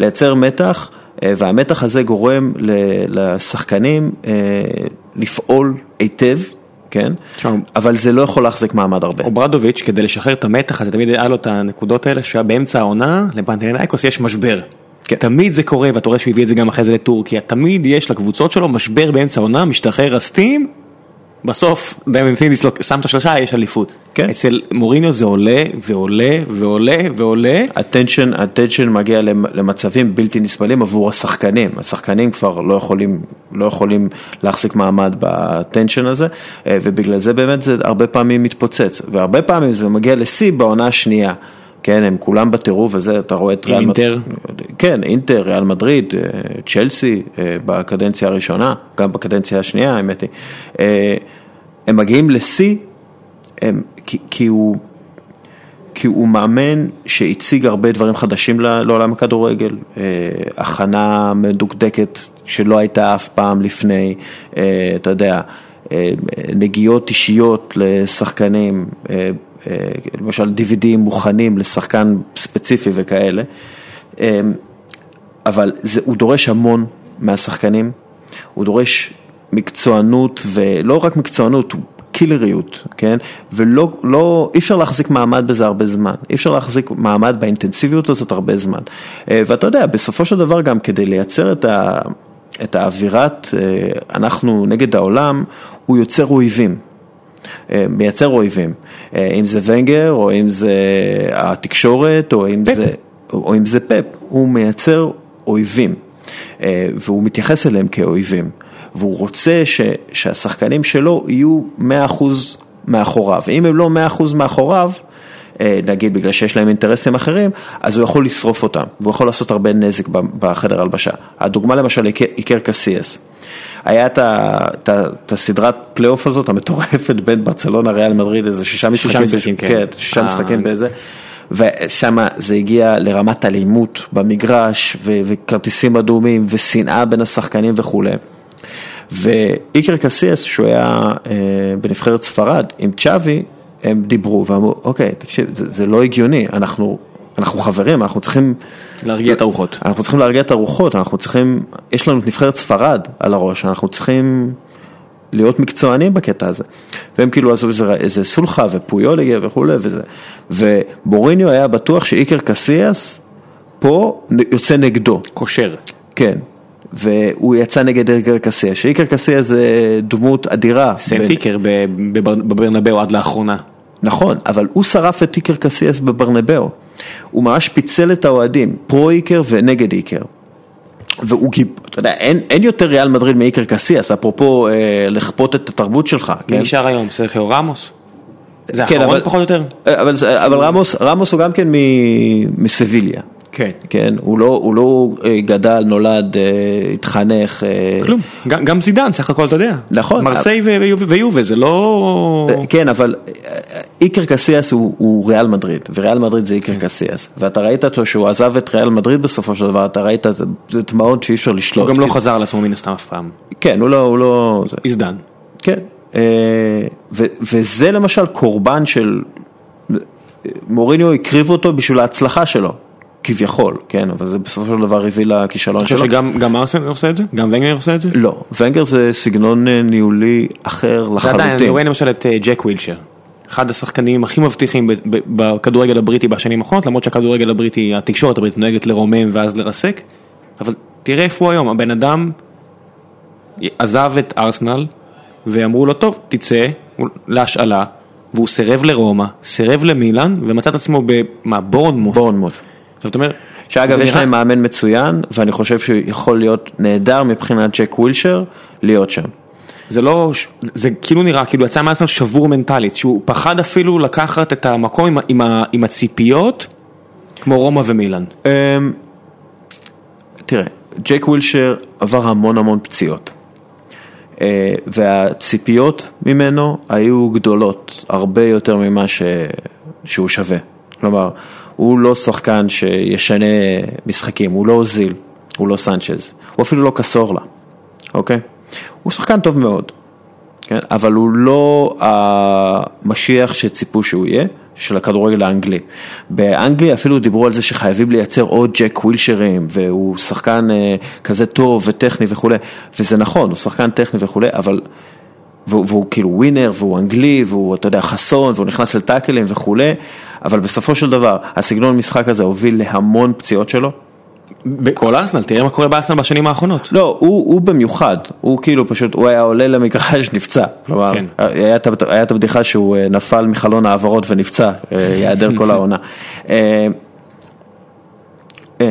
לייצר מתח אה, והמתח הזה גורם לשחקנים אה, לפעול היטב, כן? תשמע, אבל זה לא יכול להחזיק מעמד הרבה. אוברדוביץ' כדי לשחרר את המתח הזה תמיד היה לו את הנקודות האלה שהיה באמצע העונה לפנטרינאיקוס יש משבר. כן. תמיד זה קורה ואתה רואה שהוא הביא את זה גם אחרי זה לטורקיה תמיד יש לקבוצות שלו משבר באמצע העונה משתחרר הסטים. בסוף דיימן פיניס לא שם את השלושה יש אליפות. כן. אצל מוריניו זה עולה ועולה ועולה ועולה. ה tension, ה tension מגיע למ- למצבים בלתי נסבלים עבור השחקנים, השחקנים כבר לא יכולים, לא יכולים להחזיק מעמד ב tension הזה, אה, ובגלל זה באמת זה הרבה פעמים מתפוצץ, והרבה פעמים זה מגיע לשיא בעונה השנייה. כן, הם כולם בטירוף וזה, אתה רואה את עם ריאל אינטר. כן, אינטר, ריאל מדריד, אה, צ'לסי אה, בקדנציה הראשונה, גם בקדנציה השנייה, האמת היא. אה, הם מגיעים לשיא, הם- כי, כי הוא... כי הוא מאמן שהציג הרבה דברים חדשים לעולם הכדורגל, אה, הכנה מדוקדקת שלא הייתה אף פעם לפני, אה, אתה יודע, אה, נגיעות אישיות לשחקנים, אה, למשל DVDים מוכנים לשחקן ספציפי וכאלה, אה, אבל זה, הוא דורש המון מהשחקנים, הוא דורש מקצוענות, ולא רק מקצוענות, הוא קילריות, כן? ולא, לא, אי אפשר להחזיק מעמד בזה הרבה זמן, אי אפשר להחזיק מעמד באינטנסיביות הזאת הרבה זמן. אה, ואתה יודע, בסופו של דבר גם כדי לייצר את, ה, את האווירת, אה, אנחנו נגד העולם, הוא יוצר אויבים. אה, מייצר אויבים, אם זה ונגר, או אם זה התקשורת, או אם פפ. זה, או אם זה פפ, הוא מייצר אויבים, אה, והוא מתייחס אליהם כאויבים, והוא רוצה ש, שהשחקנים שלו יהיו 100% מאחוריו, אם הם לא 100% מאחוריו, אה, נגיד בגלל שיש להם אינטרסים אחרים, אז הוא יכול לשרוף אותם, והוא יכול לעשות הרבה נזק בחדר הלבשה. הדוגמה למשל איקר קסיאס. היה את את את הסדרת פלייאוף הזאת המטורפת [LAUGHS] בין ברצלונה, ריאל מדריד, איזה שישה משחקים, משחקים, כן. כן, שישה אה, משחקים באיזה, ושם זה הגיע לרמת אלימות במגרש, ו- וכרטיסים אדומים, ושנאה בין השחקנים וכולי. ואיקר קסיאס, שהוא היה אה, בנבחרת ספרד, עם צ'אבי, הם דיברו ואמרו, אוקיי, תקשיב, זה, זה לא הגיוני, אנחנו, אנחנו חברים, אנחנו צריכים... להרגיע את הרוחות. אנחנו צריכים להרגיע את הרוחות, אנחנו צריכים, יש לנו את נבחרת ספרד על הראש, אנחנו צריכים להיות מקצוענים בקטע הזה. והם כאילו עשו איזה, איזה סולחה ופויול הגיע וכולי וזה. ובוריניו היה בטוח שאיקר קסיאס פה יוצא נגדו. קושר. כן. והוא יצא נגד איקר קסיאס, שאיקר קסיאס זה דמות אדירה. סם בין- בברנבאו עד לאחרונה. נכון, אבל הוא שרף את איקר קסיאס בברנבאו. הוא ממש פיצל את האוהדים, פרו איקר ונגד איקר. והוא, אתה יודע, אין, אין יותר ריאל מדריד מאיקר קסיאס, אפרופו אה, לכפות את התרבות שלך. מי כן? נשאר היום? סרחיו רמוס? זה כן, האחרון אבל- פחות או יותר? אה, אבל, זה- אבל רמוס, רמוס הוא גם כן מסביליה. כן. כן, הוא לא, הוא לא אה, גדל, נולד, אה, התחנך. אה, כלום, גם גם זידן סך הכל אתה יודע. נכון. מרסיי ו- ויובה- זה לא... כן, אבל אה, איקר קסיאס הוא, הוא ריאל מדריד, וריאל מדריד זה כן. איקר קסיאס. ואתה ראית אותו שהוא עזב את ריאל מדריד בסופו של דבר, אתה ראית, זה, זה דמעות שאי אפשר לשלוט. הוא גם לא כאילו. חזר על עצמו מן הסתם אף פעם. כן, הוא לא, הוא לא... זה. זידן. כן. אה, ו, וזה למשל קורבן של... מוריניו הקריב אותו בשביל ההצלחה שלו, כביכול, כן, אבל זה בסופו של דבר הביא לכישלון אתה חושב שלו. שגם גם ארסן עושה את זה? גם ונגר עושה את זה? לא, ונגר זה סגנון אה, ניהולי אחר זה עדיין, אני לחלוטין. רואה למשל את אה, ג'ק ווילשר. אחד השחקנים הכי מבטיחים בכדורגל הבריטי בשנים האחרונות, למרות שהכדורגל הבריטי, התקשורת הבריטית נוהגת לרומם ואז לרסק, אבל תראה איפה הוא היום, הבן אדם עזב את ארסנל ואמרו לו טוב תצא להשאלה והוא סירב לרומא, סירב למילאן ומצא את עצמו במה בורנמוף. בורנמוט. עכשיו אתה אומר, שאגב יש להם מאמן מצוין, ואני חושב שהוא יכול להיות נהדר מבחינת ג'ק ווילשר, להיות שם. זה לא, זה כאילו נראה כאילו יצא מארסנל שבור מנטלית, שהוא פחד אפילו לקחת את המקום עם, עם, עם הציפיות כמו רומא ומילאן. אמ, תראה, ג'ק ווילשר עבר המון המון פציעות. אה, והציפיות ממנו היו גדולות הרבה יותר ממה ש... שהוא שווה. כלומר, הוא לא שחקן שישנה משחקים, הוא לא אוזיל, הוא לא סנצ'ז, הוא אפילו לא קסורלה, אוקיי? הוא שחקן טוב מאוד, כן? אבל הוא לא המשיח שציפו שהוא יהיה, של הכדורגל האנגלי. באנגליה אפילו דיברו על זה שחייבים לייצר עוד ג'ק ווילשרים, והוא שחקן אה, כזה טוב וטכני וכולי, וזה נכון, הוא שחקן טכני וכולי, אבל... והוא, והוא כאילו ווינר, והוא אנגלי, והוא, אתה יודע, חסון, והוא נכנס לטאקלים וכולי, אבל בסופו של דבר, הסגנון משחק הזה הוביל להמון פציעות שלו. בכל ארסנל, תראה מה קורה בארסנל בשנים האחרונות. לא, הוא, הוא במיוחד, הוא כאילו פשוט, הוא היה עולה למגרש, [LAUGHS] נפצע. כלומר, כן. היה, את, הבדיחה שהוא אה, נפל מחלון העברות ונפצע, אה, ייעדר כל [LAUGHS] העונה. אה,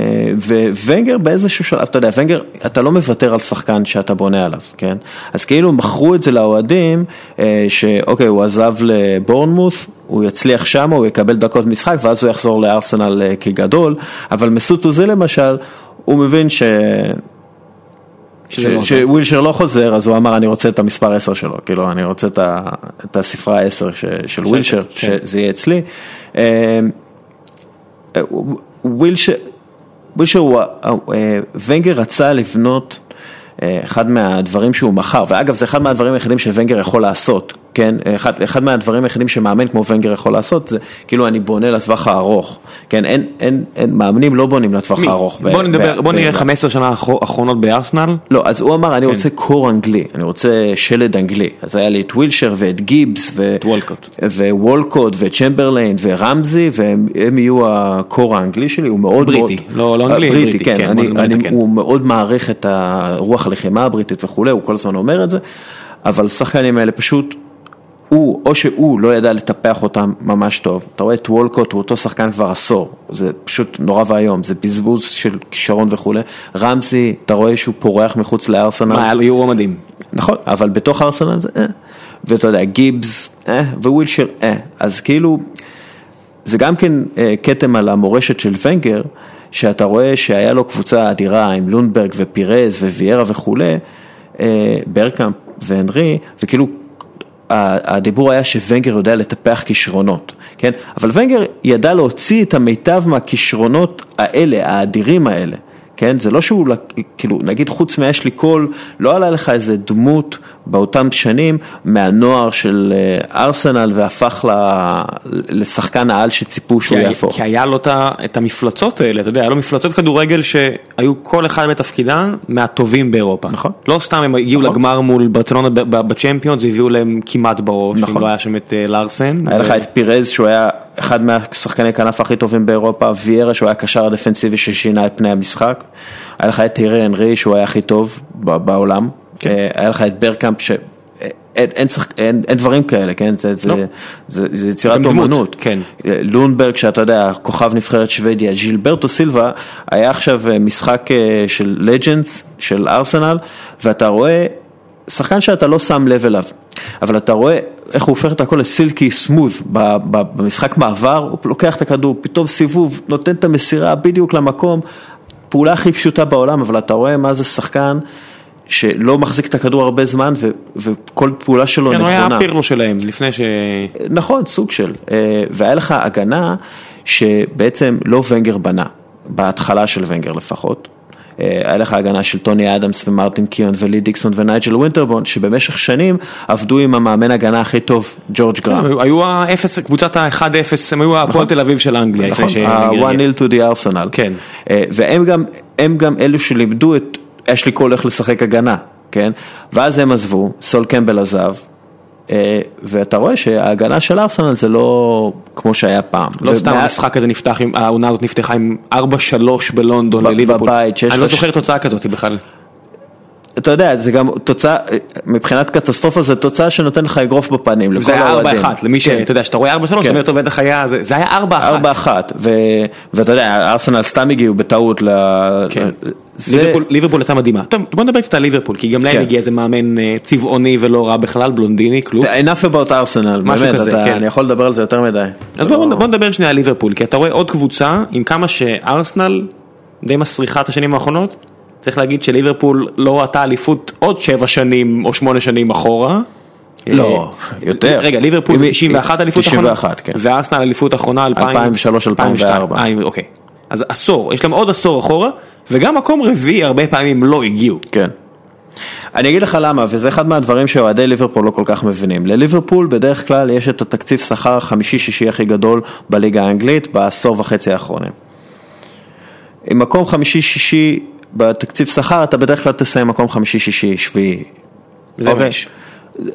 וונגר באיזשהו שלב, אתה יודע, ונגר, אתה לא מוותר על שחקן שאתה בונה עליו, כן? אז כאילו מכרו את זה לאוהדים, אה, שאוקיי, הוא עזב לבורנמוס, הוא יצליח שם, הוא יקבל דקות משחק, ואז הוא יחזור לארסנל אה, כגדול, אבל מסות אוזיל למשל, הוא מבין ש... לא ש- שווילשר לא חוזר, אז הוא אמר, אני רוצה את המספר 10 שלו, כאילו, אני רוצה את ה- את הספרה 10 ש- של ווילשר, כן. שזה יהיה אצלי. ווילשר, ווילשר, הוא- אה, ונגר רצה לבנות אה, אחד מהדברים שהוא מכר, ואגב זה אחד מהדברים היחידים שוונגר יכול לעשות, כן? אחד, אחד מהדברים היחידים שמאמן כמו ונגר יכול לעשות זה כאילו אני בונה לטווח הארוך, כן? אין, אין, אין מאמנים לא בונים לטווח? הארוך. בוא נדבר, בוא נראה ב- 15 שנה האחר- האחרונות בארסנל. לא, אז הוא אמר, אני כן. רוצה קור אנגלי, אני רוצה שלד אנגלי. אז היה לי את ווילשר ואת גיבס. ווולקוט וצ'מברליין ורמזי, והם הם יהיו הקור האנגלי שלי, הוא מאוד בריטי, מאוד... לא- לא אנגלי, בריטי, בריטי, כן, כן, אני, בוא אני, נתקן. הוא מאוד מעריך את הרוח הלחימה הבריטית וכולי, הוא כל הזמן אומר את זה, אבל השחקנים האלה פשוט... הוא, או שהוא לא ידע לטפח אותם ממש טוב. אתה רואה את וולקוט, הוא אותו שחקן כבר עשור, זה פשוט נורא ואיום, זה בזבוז של כישרון וכולי. רמזי, אתה רואה שהוא פורח מחוץ לארסנל. מה, היה לו יורו מדהים. נכון, אבל בתוך ארסנל זה אה. ואתה יודע, גיבס, אה, ווילשר, אה. אז כאילו, זה גם כן אה, כתם על המורשת של ונגר, שאתה רואה שהיה לו קבוצה אדירה עם לונדברג ופירז וויירה וכולי, אה, ברקאמפ והנרי, וכאילו הדיבור היה שוונגר יודע לטפח כישרונות, כן? אבל ונגר ידע להוציא את המיטב מהכישרונות האלה, האדירים האלה, כן? זה לא שהוא, כאילו, נגיד חוץ מאשלי קול, לא עלה לך איזה דמות באותם שנים מהנוער של אה, ארסנל והפך ל- לשחקן העל שציפו שהוא כי יהפוך. כי היה לו את המפלצות האלה, אתה יודע, היה לו מפלצות כדורגל שהיו כל אחד בתפקידם מהטובים באירופה. נכון. לא סתם הם הגיעו נכון. לגמר מול ברצלונה בצ'מפיונס, והביאו להם כמעט בראש, אם נכון. לא היה שם את אה, לארסן. היה לך ו- את פירז שהוא היה אחד מהשחקני כנף הכי טובים באירופה, ויירה שהוא היה הקשר הדפנסיבי ששינה את פני המשחק, היה לך את טירי הנרי שהוא היה הכי טוב בעולם, אה, היה לך את ברקאמפ ש... אה, אין, אין, שח... אין, אין דברים כאלה, כן? זה, זה, לא. זה, זה יצירת הם דמות, אומנות. כן. אה, לונברג, שאתה יודע, כוכב נבחרת שוודיה, ז'ילברטו סילבה, היה עכשיו משחק של לג'נדס, של ארסנל, ואתה רואה שחקן שאתה לא שם לב אליו, אבל אתה רואה איך הוא הופך את הכל לסילקי ב- במשחק מעבר, הוא לוקח את הכדור, פתאום סיבוב, נותן את המסירה בדיוק למקום, פעולה הכי פשוטה בעולם, אבל אתה רואה מה זה שחקן שלא מחזיק את הכדור הרבה זמן ו- וכל פעולה שלו כן, הוא נכונה. היה הפירלו שלהם, לפני ש... נכון, סוג של. אה, והיה לך הגנה שבעצם לא ונגר בנה, בהתחלה של ונגר לפחות. אה, היה לך הגנה של טוני אדמס ומרטין קיון ולי דיקסון ונייג'ל ווינטרבון, שבמשך שנים עבדו עם המאמן הגנה הכי טוב, ג'ורג' גראם. הם היו- האפס, קבוצת ה-1-0, הם היו הפועל תל אביב של אנגליה. נכון, לפני ה-one nil to the arsenal. כן. אה, והם גם, אלו שלימדו את אשלי קול איך לשחק הגנה, כן? ואז הם עזבו, סול קמבל עזב, אה, ואתה רואה שההגנה של ארסנל זה לא כמו שהיה פעם. לא סתם ומאז- המשחק הזה נפתח, העונה הזאת נפתחה עם 4-3 בלונדון לליברפול. בבית, אני לא זוכר תוצאה כזאת בכלל. אתה יודע, זה גם תוצאה, מבחינת קטסטרופה זה תוצאה שנותן לך אגרוף בפנים, לכל זה היה האוהדים. 4-1, למי כן. שאתה יודע, שאתה רואה 4-3, כן. אומר טוב בטח היה, זה זה היה 4-1. 4-1, ו- ואתה יודע, ארסנל סתם הגיעו בטעות ל... כן. זה- ליברפול- הייתה מדהימה. טוב, בוא נדבר קצת על ליברפול, כי גם להם כן. הגיע איזה מאמן אה, צבעוני ולא רע בכלל, בלונדיני, כלום. enough about ארסנל, באמת, כזה, אתה- כן. אני יכול לדבר על זה יותר מדי. אז לא- בוא נדבר שנייה על ליברפול, כי אתה רואה עוד קבוצה, עם כמה שארסנל די מסריחה את השנים האחרונות, צריך להגיד שליברפול לא ראתה אליפות עוד 7 שנים או 8 שנים אחורה. לא, אה, יותר. רגע, ליברפול אם- 91 אליפות אחרונה? 91, כן. וארסנל אליפות אחרונה 2000 2003, 2004. אה, אוקיי. אז עשור, יש להם עוד עשור אחורה, וגם מקום רביעי הרבה פעמים לא הגיעו. כן. אני אגיד לך למה, וזה אחד מהדברים שאוהדי ליברפול לא כל כך מבינים. לליברפול בדרך כלל יש את התקציב שכר החמישי-שישי הכי גדול בליגה האנגלית בעשור וחצי האחרונים. עם מקום חמישי-שישי בתקציב שכר, אתה בדרך כלל תסיים מקום חמישי-שישי, שביעי. זה מה אוקיי? יש.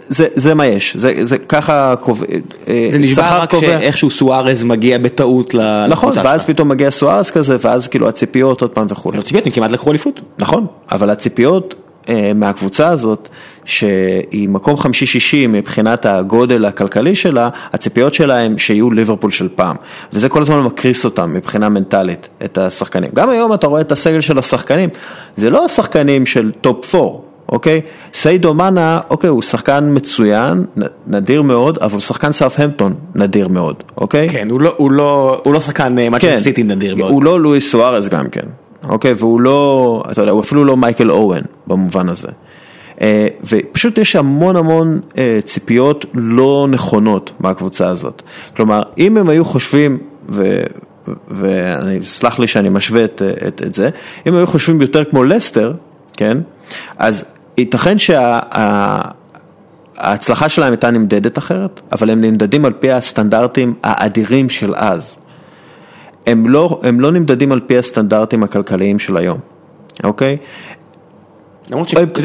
זה, זה מה יש, זה, זה ככה קובע, אה, זה נשבע רק קובע. שאיכשהו סוארז מגיע בטעות ל- נכון, לקבוצה ואז שלך. פתאום מגיע סוארס כזה, ואז כאילו הציפיות עוד פעם וכו'. לא ציפיות, הם כמעט לקחו אליפות. נכון, אבל הציפיות אה, מהקבוצה הזאת, שהיא מקום חמישי-שישי מבחינת הגודל הכלכלי שלה, הציפיות שלה הם שיהיו ליברפול של פעם. וזה כל הזמן מקריס אותם מבחינה מנטלית, את השחקנים. גם היום אתה רואה את הסגל של השחקנים, זה לא השחקנים של top 4. אוקיי? סאדיו מנה, אוקיי, הוא שחקן מצוין, נדיר מאוד, אבל הוא שחקן סאות'המפטון נדיר מאוד, אוקיי? כן, הוא לא- הוא לא הוא לא שחקן כן, מנצ'סטר סיטי נדיר מאוד. הוא לא לואיס סוארז גם כן, אוקיי, והוא לא, אתה יודע, הוא אפילו לא מייקל אוון במובן הזה. אה, ופשוט יש המון המון אה, ציפיות לא נכונות מהקבוצה הזאת. כלומר, אם הם היו חושבים, ו... ואני, סלח לי שאני משווה את, את, את זה, אם היו חושבים יותר כמו לסטר, כן, אז ייתכן שההצלחה שלהם הייתה נמדדת אחרת, אבל הם נמדדים על פי הסטנדרטים האדירים של אז. הם לא, הם לא נמדדים על פי הסטנדרטים הכלכליים של היום, אוקיי?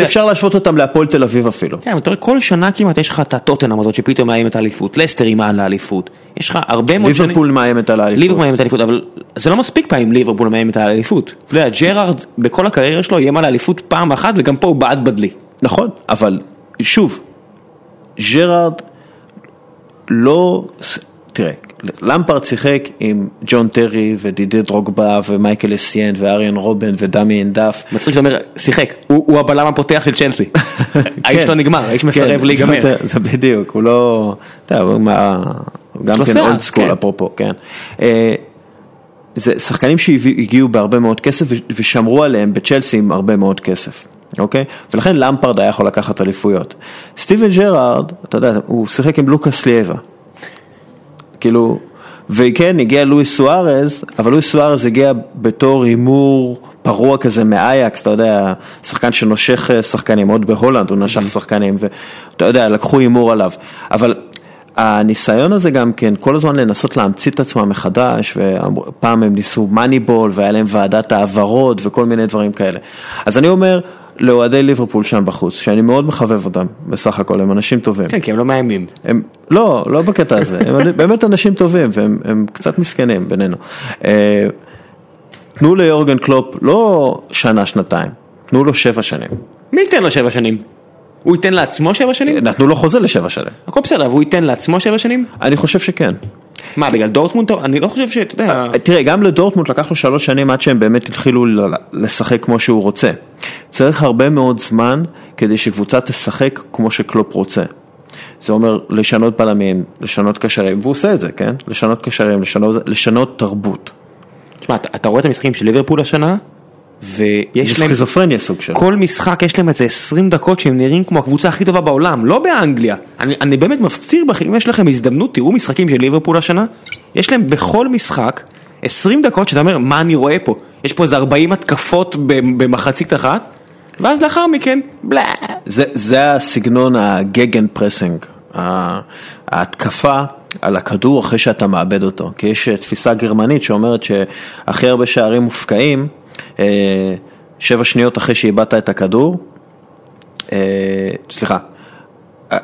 אפשר להשוות אותם להפועל תל אביב אפילו. כן, אתה רואה כל שנה כמעט יש לך את הטוטנאם הזאת שפתאום מאיימת האליפות, לסטר אימה על האליפות, יש לך הרבה מאוד שנים, ליברפול מאיימת על האליפות. ליברפול מאיימת על האליפות, אבל זה לא מספיק פעמים ליברפול מאיימת על האליפות, אתה יודע, ג'רארד בכל הקריירה שלו איים על האליפות פעם אחת וגם פה הוא בעט בדלי, נכון, אבל שוב, ג'רארד לא, תראה, למפרד שיחק עם ג'ון טרי ודידי דרוגבה ומייקל אסיאן ואריאן רובן ודמיאן דף. מצחיק שאתה אומר, שיחק, הוא הבלם הפותח של צ'לסי, [LAUGHS] האיש כן. לא נגמר, האיש מסרב כן, להיגמר, ג'ון טרי, זה בדיוק, הוא לא, אתה יודע, הוא גם כן old school כן. אפרופו, כן. אה, זה שחקנים שהגיעו בהרבה מאוד כסף ושמרו עליהם בצ'לסי עם הרבה מאוד כסף. אוקיי? ולכן למפרד היה יכול לקחת אליפויות. סטיבן ג'רארד, אתה יודע, הוא שיחק עם לוקאס לייבה. כאילו, וכן, הגיע לואיס סוארז, אבל לואיס סוארז הגיע בתור הימור פרוע כזה מאייאקס, אתה יודע, שחקן שנושך אה, שחקנים, עוד בהולנד הוא נשך שחקנים, ואתה יודע, לקחו הימור עליו. אבל הניסיון הזה גם כן, כל הזמן לנסות להמציא את עצמם מחדש, ופעם הם ניסו מאניבול והיה להם ועדת העברות וכל מיני דברים כאלה. אז אני אומר, לאוהדי ליברפול שם בחוץ, שאני מאוד מחבב אותם, בסך הכל, הם אנשים טובים. כן, כי הם לא מאיימים. הם, לא, לא בקטע הזה, הם באמת אנשים טובים והם הם קצת מסכנים בינינו. אה, תנו ליורגן קלופ לא שנה, שנתיים, תנו לו שבע שנים. מי ייתן לו שבע שנים? הוא ייתן לעצמו שבע שנים? נתנו לו חוזה לשבע שנים. הכל בסדר, אבל הוא ייתן לעצמו שבע שנים? אני חושב שכן. מה, בגלל דורטמונד? אני לא חושב שאתה יודע... תראה, גם לדורטמונד לקח לו שלוש שנים עד שהם באמת התחילו לשחק כמו שהוא רוצה. צריך הרבה מאוד זמן כדי שקבוצה תשחק כמו שקלופ רוצה. זה אומר לשנות בלמים, לשנות קשרים, והוא עושה את זה, כן? לשנות קשרים, לשנות, לשנות תרבות. תשמע, אתה רואה את המשחקים של ליברפול השנה, ויש להם... סכיזופרניה סוג של. כל משחק יש להם איזה 20 דקות שהם נראים כמו הקבוצה הכי טובה בעולם, לא באנגליה. אני, אני באמת מפציר בכם, אם יש לכם הזדמנות, תראו משחקים של ליברפול השנה, יש להם בכל משחק 20 דקות שאתה אומר, מה אני רואה פה? יש פה איזה 40 התקפות במחצית אחת, ואז לאחר מכן, blah. זה, זה הסגנון ה gegenpressing, ההתקפה על הכדור אחרי שאתה מאבד אותו. כי יש תפיסה גרמנית שאומרת שהכי הרבה שערים מובקעים, שבע שניות אחרי שאיבדת את הכדור, אה, סליחה, אה,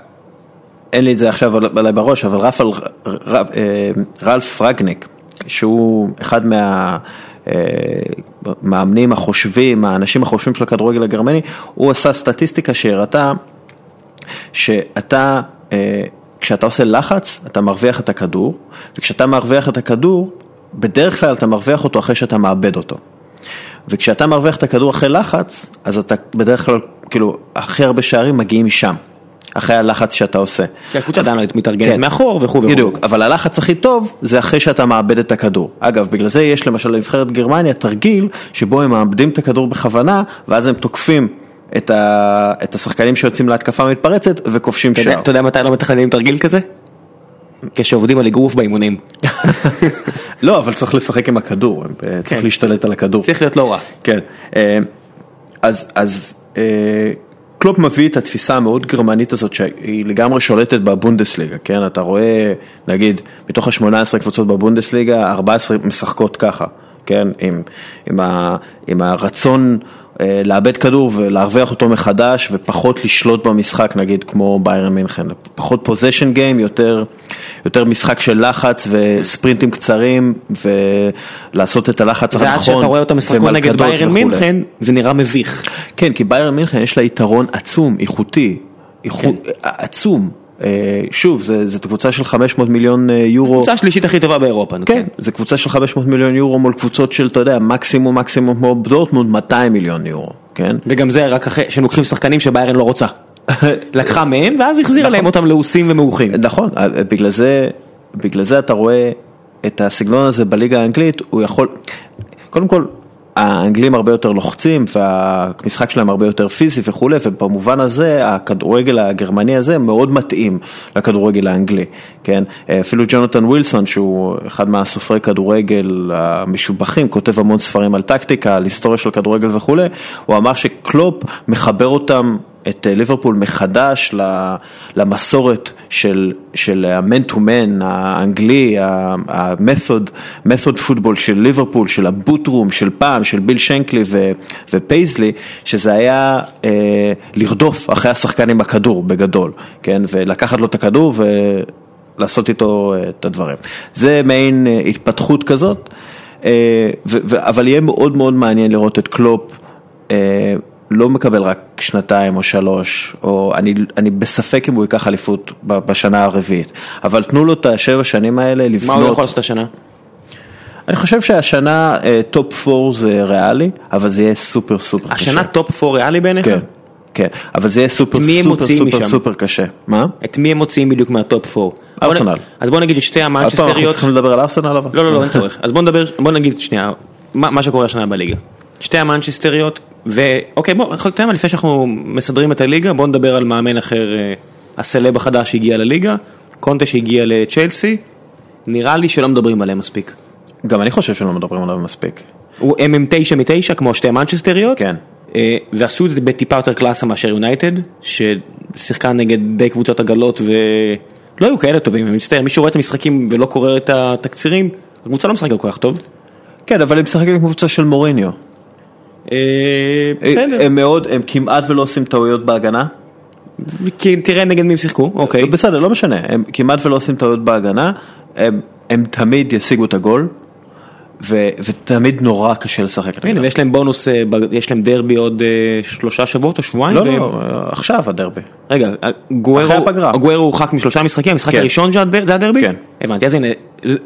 אין לי את זה עכשיו על- עליי בראש, אבל רפל, רפ, אה, רלף רגניק, שהוא אחד מה... אה, מאמנים החושבים, האנשים החושבים של הכדורגל הגרמני, הוא עשה סטטיסטיקה שהראתה שאתה, אה, כשאתה עושה לחץ, אתה מרוויח את הכדור, וכשאתה מרוויח את הכדור, בדרך כלל אתה מרוויח אותו אחרי שאתה מאבד אותו. וכשאתה מרוויח את הכדור אחרי לחץ, אז אתה בדרך כלל, כאילו, הכי הרבה שערים מגיעים משם, אחרי הלחץ שאתה עושה. כי הקבוצה עדיין מתארגנת כן. מאחור וכו' וכו'. בדיוק, אבל הלחץ הכי טוב זה אחרי שאתה מאבד את הכדור. אגב, בגלל זה יש למשל לנבחרת גרמניה תרגיל שבו הם מאבדים את הכדור בכוונה, ואז הם תוקפים את, ה... את השחקנים שיוצאים להתקפה מתפרצת וכובשים שער. אתה יודע מתי לא מתכננים תרגיל כזה? כשעובדים על אגרוף באימונים. לא, אבל צריך לשחק עם הכדור, אה, צריך כן. להשתלט על הכדור. צריך להיות לא רע. כן, אה, אז, אז אה, קלופ מביא את התפיסה המאוד גרמנית הזאת שהיא לגמרי שולטת בבונדסליגה, כן? אתה רואה, נגיד, מתוך ה-18 קבוצות בבונדסליגה, 14 משחקות ככה, כן? עם, עם, ה, עם הרצון לאבד כדור ולהרוויח אותו מחדש ופחות לשלוט במשחק, נגיד, כמו ביירן מינכן. פחות פוזיישן גיים, יותר, יותר משחק של לחץ וספרינטים קצרים ולעשות את הלחץ הנכון. ואז כשאתה רואה אותם משחקות נגד ביירן. מינכן, זה נראה מביך. כן, כי ביירן מינכן יש לה יתרון עצום, איכותי, איכות, כן. עצום. אה, שוב, זו קבוצה של 500 מיליון אה, יורו. הקבוצה השלישית הכי טובה באירופה. כן, זו קבוצה של 500 מיליון יורו מול קבוצות של, אתה יודע, מקסימום מקסימום כמו דורטמונד 200 מיליון יורו, כן? וגם זה רק אחרי שהם לוקחים שחקנים שביירן לא רוצה. [LAUGHS] לקחה מהם ואז החזירה להם אותם לעוסים ומעוכים. נכון, אה, בגלל זה, בגלל זה אתה רואה את הסגנון הזה בליגה האנגלית, הוא יכול, קודם כל, האנגלים הרבה יותר לוחצים והמשחק שלהם הרבה יותר פיזי וכולי, ובמובן הזה הכדורגל הגרמני הזה מאוד מתאים לכדורגל האנגלי, כן? אפילו ג'ונתן ווילסון שהוא אחד מהסופרי כדורגל המשובחים, כותב המון ספרים על טקטיקה, על היסטוריה של כדורגל וכולי, הוא אמר שקלופ מחבר אותם את ליברפול מחדש למסורת של, של ה-man to man האנגלי, ה-method, method football של ליברפול, של ה boot room, של פעם, של ביל שנקלי ו- ופייזלי, שזה היה אה, לרדוף אחרי השחקן עם הכדור בגדול, כן, ולקחת לו את הכדור ולעשות איתו אה, את הדברים. זה מעין אה, התפתחות כזאת, אה, ו- ו- אבל יהיה מאוד מאוד מעניין לראות את קלופ. אה, לא מקבל רק שנתיים או שלוש, או אני, אני בספק אם הוא ייקח אליפות בשנה הרביעית, אבל תנו לו את השבע שנים האלה לבנות. מה הוא יכול לעשות השנה? אני חושב שהשנה אה, top 4 זה ריאלי, אבל זה יהיה סופר סופר קשה. השנה top 4 ריאלי בעיניך? כן, כן, אבל זה יהיה סופר סופר סופר משם? סופר קשה. מה? את מי הם מוציאים בדיוק מה top 4? ארסנל. אז בוא נגיד ששתי עוד פעם אנחנו המאנצ'סטריות... צריכים לדבר על ארסנל אבל? לא, לא, לא, אין צורך. אז בוא נדבר, בוא נגיד שנייה, מה מה שקורה השנה בליגה. שתי המנצ'סטריות, ואוקיי, בוא, אתה יודע מה, לפני שאנחנו מסדרים את הליגה, בוא נדבר על מאמן אחר, אה, הסלב החדש שהגיע לליגה, קונטה שהגיע לצ'לסי, נראה לי שלא מדברים עליהם מספיק. גם אני חושב שלא מדברים עליו מספיק. הוא MM 9 מ-9 כמו שתי מנצ'סטריות, כן. אה, ועשו את זה בטיפה יותר קלאסה מאשר יונייטד, ששיחקה נגד די קבוצות עגלות ולא היו כאלה טובים, אני מצטער, מי שרואה את המשחקים ולא קורא את התקצירים, הקבוצה לא משחקת כל כך טוב. כן, אבל הם משחקים עם קבוצה של מוריניו. אה, בסדר, הם מאוד, הם כמעט ולא עושים טעויות בהגנה. כי תראה נגד מי הם שיחקו, אוקיי. בסדר, לא משנה, הם כמעט ולא עושים טעויות בהגנה, הם, הם תמיד ישיגו את הגול, ו, ותמיד נורא קשה לשחק. הנה, נגדם. ויש להם בונוס, אה, יש להם דרבי עוד אה, שלושה שבועות או שבועיים. לא, והם- לא, עכשיו הדרבי. רגע, גוארו, הורחק משלושה משחקים, המשחק כן. הראשון זה הד- זה הדרבי? כן. הבנתי, אז הנה,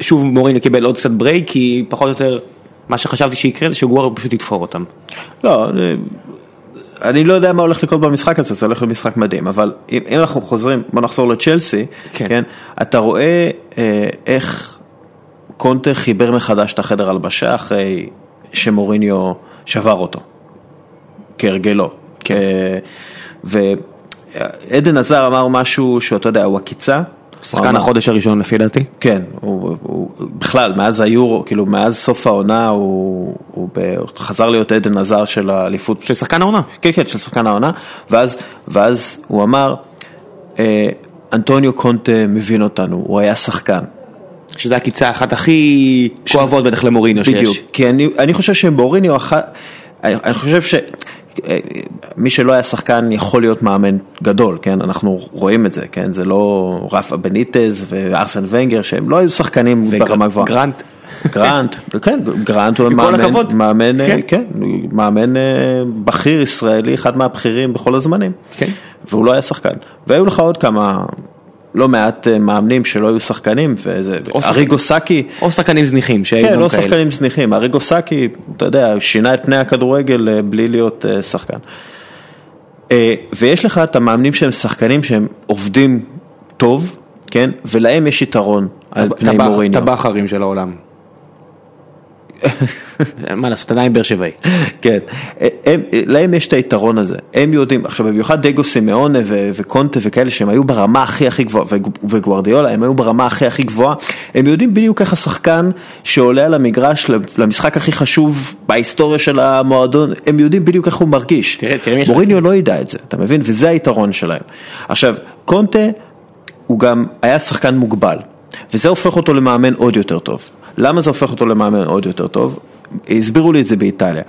שוב מוריניו קיבל עוד קצת ברייק, כי פחות או יותר, מה שחשבתי שיקרה זה שגוארו פשוט יתפור אותם. לא, אני- לא יודע מה הולך לקרות במשחק הזה, זה הולך להיות משחק מדהים, אבל אם, אם אנחנו חוזרים, בוא נחזור לצ'לסי, כן. כן. אתה רואה אה, איך קונטה חיבר מחדש את החדר הלבשה אחרי שמוריניו שבר אותו, כהרגלו. כן. ועדן עזר אמר משהו שאתה יודע, הוא עקיצה. הוא שחקן החודש הראשון לפי דעתי. כן, הוא, הוא בכלל, מאז היורו, כאילו מאז סוף העונה, הוא, הוא, ב, הוא חזר להיות עדן עזר של האליפות של שחקן העונה. כן, כן, של שחקן העונה, ואז, ואז הוא אמר, אה, אנטוניו קונטה מבין אותנו, הוא היה שחקן. שזה הקיצה אחת הכי כואבות בטח למוריניו בדיוק, שיש. כי אני, אני חושב שמוריניו, אחת, אני חושב ש... מי שלא היה שחקן יכול להיות מאמן גדול, כן? אנחנו רואים את זה, כן? זה לא רפה בניטז וארסן ונגר שהם לא היו שחקנים ברמה גבוהה. גרנט. גרנט, כן, גרנט הוא מאמן, הכבוד. מאמן, כן. כן, כן, מאמן אה, בכיר ישראלי, אחד מהבכירים בכל הזמנים. כן. והוא לא היה שחקן. והיו לך עוד כמה, לא מעט אה, מאמנים שלא היו שחקנים, וזה. אריגו סאקי, או שחקנים זניחים כן, לא. שחקנים זניחים, אריגו סאקי, אתה יודע, שינה את פני הכדורגל אה, בלי להיות אה, שחקן. ויש לך את המאמנים שהם שחקנים שהם עובדים טוב, כן, ולהם יש יתרון על פני מוריניו. טבחרים של העולם. מה לעשות, עדיין באר שבעי. כן, הם, להם יש את היתרון הזה, הם יודעים, עכשיו במיוחד דגו סימאונה ו- וקונטה וכאלה שהם היו ברמה הכי הכי גבוהה, וגו- וגוארדיולה, הם היו ברמה הכי הכי גבוהה, הם יודעים בדיוק איך השחקן שעולה על המגרש למשחק הכי חשוב בהיסטוריה של המועדון, הם יודעים בדיוק איך הוא מרגיש. מוריניו לא ידע את זה, אתה מבין? וזה היתרון שלהם. עכשיו, קונטה הוא גם היה שחקן מוגבל, וזה הופך אותו למאמן עוד יותר טוב. למה זה הופך אותו למאמן עוד יותר טוב? הסבירו לי את זה באיטליה.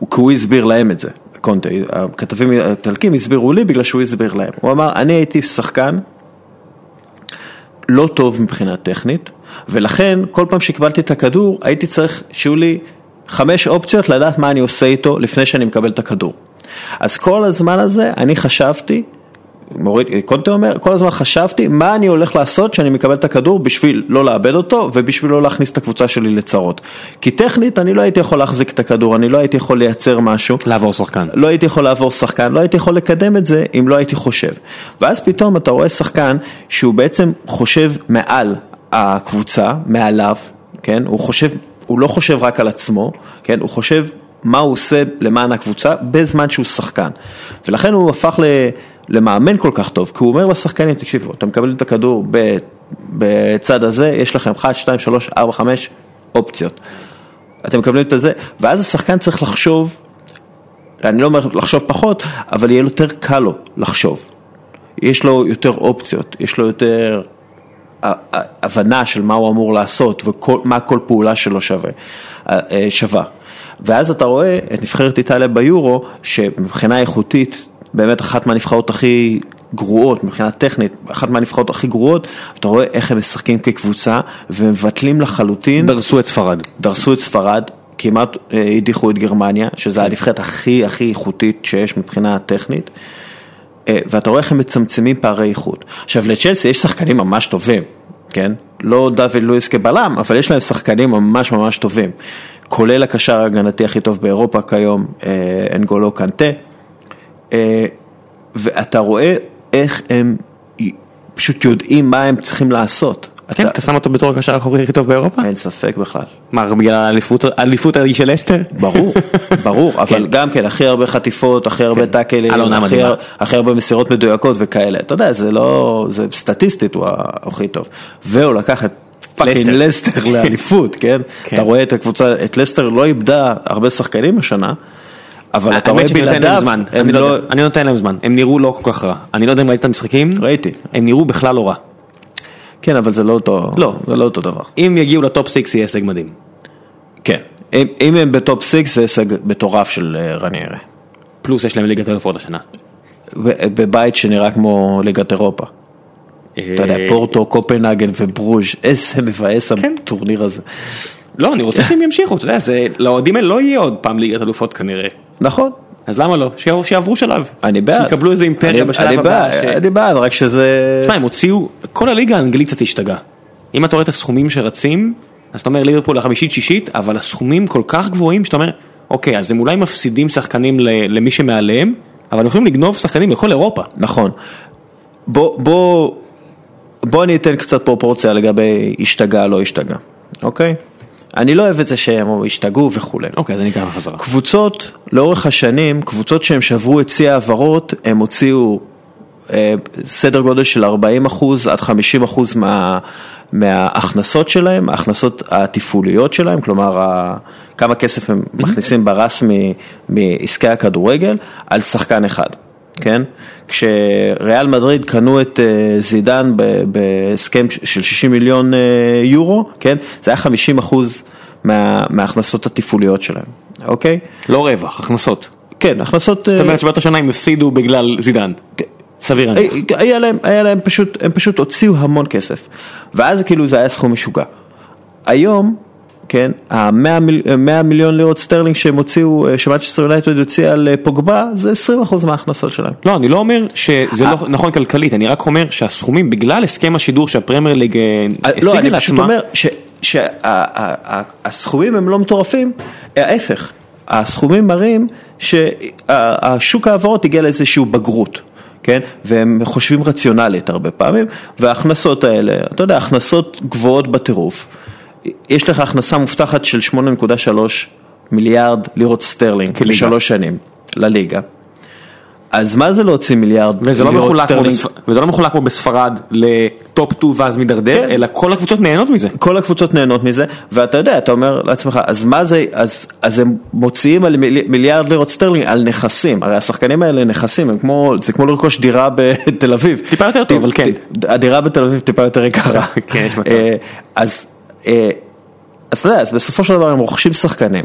כי הוא הסביר להם את זה, קונטה, הכתבים האיטלקים הסבירו לי בגלל שהוא הסביר להם. הוא אמר, אני הייתי שחקן לא טוב מבחינה טכנית, ולכן כל פעם שקיבלתי את הכדור הייתי צריך שיהיו לי חמש אופציות לדעת מה אני עושה איתו לפני שאני מקבל את הכדור. אז כל הזמן הזה אני חשבתי, מוריד, קונטה אומר, כל הזמן חשבתי מה אני הולך לעשות כשאני מקבל את הכדור בשביל לא לאבד אותו ובשביל לא להכניס את הקבוצה שלי לצרות. כי טכנית אני לא הייתי יכול להחזיק את הכדור, אני לא הייתי יכול לייצר משהו. לעבור שחקן. לא הייתי יכול לעבור שחקן, לא הייתי יכול לקדם את זה אם לא הייתי חושב. ואז פתאום אתה רואה שחקן שהוא בעצם חושב מעל הקבוצה, מעליו, כן? הוא חושב, הוא לא חושב רק על עצמו, כן? הוא חושב מה הוא עושה למען הקבוצה בזמן שהוא שחקן. ולכן הוא הפך ל... למאמן כל כך טוב, כי הוא אומר לשחקנים, תקשיבו, אתה מקבל את הכדור בצד הזה, יש לכם 1, 2, 3, 4, 5 אופציות. אתם מקבלים את זה, ואז השחקן צריך לחשוב אני לא אומר לחשוב פחות, אבל יהיה יותר קל לו לחשוב. יש לו יותר אופציות, יש לו יותר הבנה של מה הוא אמור לעשות ומה כל פעולה שלו שווה, אה, שווה. ואז אתה רואה את נבחרת איטליה ביורו, שמבחינה איכותית, באמת אחת מהנבחרות הכי גרועות, מבחינה טכנית, אחת מהנבחרות הכי גרועות, אתה רואה איך הם משחקים כקבוצה ומבטלים לחלוטין. דרסו את ספרד. דרסו את ספרד, כמעט אה, הדיחו את גרמניה, שזו הנבחרת הכי הכי איכותית שיש מבחינה טכנית, אה, ואתה רואה איך הם מצמצמים פערי איכות. עכשיו לצ'לסי יש שחקנים ממש טובים, כן? לא דוד לואיס כבלם, אבל יש להם שחקנים ממש ממש טובים, כולל הקשר ההגנתי הכי טוב באירופה כיום, אה, אנגולו קנטה, ואתה רואה איך הם פשוט יודעים מה הם צריכים לעשות. כן, אתה שם אותו בתור הקשר האחורי הכי טוב באירופה? אין ספק בכלל. מה, בגלל האליפות- ההיא של אסתר? ברור, [LAUGHS] ברור, אבל גם כן, הכי הרבה חטיפות, הכי הרבה טאקלים, על עונה הכי הרבה מסירות מדויקות וכאלה. אתה יודע, זה לא, זה סטטיסטית הוא הכי טוב. והוא לקח את fucking לסטר. לאליפות, כן? [LAUGHS] כן. אתה רואה את הקבוצה, את לסטר לא איבדה הרבה שחקנים השנה, אבל אתה רואה להם בלעדיו, אני לא לא... נותן להם זמן, הם נראו לא כל כך רע, אני לא יודע אם ראית את המשחקים, ראיתי. הם נראו בכלל לא רע, כן, אבל זה לא אותו, לא. זה לא אותו דבר. אם יגיעו ל top 6 יהיה הישג מדהים, כן. אם, הם ב top 6 זה הישג מטורף של אה, רניירי. פלוס יש להם ליגת אלופות השנה. בבית שנראה כמו ליגת אירופה. אתה יודע, אה, פורטו, קופנהגן וברוז', איזה מבאס כן. הטורניר הזה. לא, אני רוצה שהם ימשיכו, אתה יודע, לאוהדים האלה לא יהיה עוד פעם ליגת אלופות כנראה, נכון, אז למה לא? שיעברו שלב, אני בעד. שיקבלו איזה אימפריה אני- בשלב אני הבא, אני בעד, רק שזה... תשמע, הם הוציאו, כל הליגה האנגלית קצת השתגעה. אם אתה רואה את הסכומים שרצים, אז אתה אומר ליברפול החמישית שישית, אבל הסכומים כל כך גבוהים שאתה אומר, אוקיי, אז הם אולי מפסידים שחקנים למי שמעליהם, אבל הם יכולים לגנוב שחקנים לכל אירופה. נכון. בוא, בוא, בוא אני אתן קצת פרופורציה לגבי השתגע לא השתגע, אוקיי? אני לא אוהב את זה שהם השתגעו וכולי. אוקיי, אז אני אקרא בחזרה. קבוצות, לאורך השנים, קבוצות שהם שברו את שיא ההעברות, הם הוציאו אה, סדר גודל של 40 אחוז עד 50 אחוז מה, מההכנסות שלהם, ההכנסות התפעוליות שלהם, כלומר ה, כמה כסף הם מכניסים ברס מ- מעסקי הכדורגל, על שחקן אחד, כן? כשריאל מדריד קנו את אה, זידן בהסכם של 60 מיליון אה, יורו, כן? זה היה 50 אחוז מה, מההכנסות התפעוליות שלהם, אוקיי? לא רווח, הכנסות. כן, הכנסות... זאת אומרת שבאותה שנה הם הפסידו בגלל זידן. סביר אה, להניח. היה להם, היה להם פשוט, הם פשוט הוציאו המון כסף. ואז כאילו זה היה סכום משוגע. היום, כן, ה-100 מיל, 100 מיליון לירות סטרלינג שהם הוציאו, אה, שמנצ'סטר יונייטד הוציאה על אה, פוגבה, זה 20% מההכנסות שלהם. לא, אני לא אומר שזה לא נכון כלכלית, אני רק אומר שהסכומים, בגלל הסכם השידור שהפרמייר ליג אה, לא, השיגה אני פשוט לעצמה, אומר שהסכומים הם לא מטורפים, ההפך, הסכומים מראים שהשוק ההעברות הגיע לאיזושהי בגרות. כן, והם חושבים רציונלית הרבה פעמים, וההכנסות האלה, אתה יודע, הכנסות גבוהות בטירוף. יש לך הכנסה מובטחת של 8.3 מיליארד לירות סטרלינג. לשלוש שנים לליגה. אז מה זה להוציא מיליארד וזה לא, לירות כמו סטרלינג? בספ... וזה לא מחולק כמו בספרד ל top 2 ואז מידרדר, כן. אלא כל הקבוצות נהנות מזה. כל הקבוצות נהנות מזה, ואתה יודע, אתה אומר לעצמך, אז מה זה, אז, אז הם מוציאים על מיל, מיליארד לירות סטרלינג על נכסים, הרי השחקנים האלה נכסים, הם כמו, זה כמו לרכוש דירה בתל אביב. טיפה יותר טוב, אבל כן. הדירה בתל אביב טיפה יותר יקרה. [LAUGHS] כן, יש מצב. אה, אז, אז אתה יודע, אז בסופו של דבר הם רוכשים שחקנים,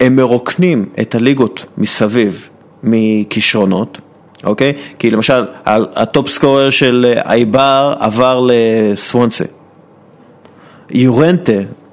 הם מרוקנים את הליגות מסביב מכישרונות. אוקיי? כי למשל, ה top scorer של אה, אייבר עבר לסוונסה. יורנטה,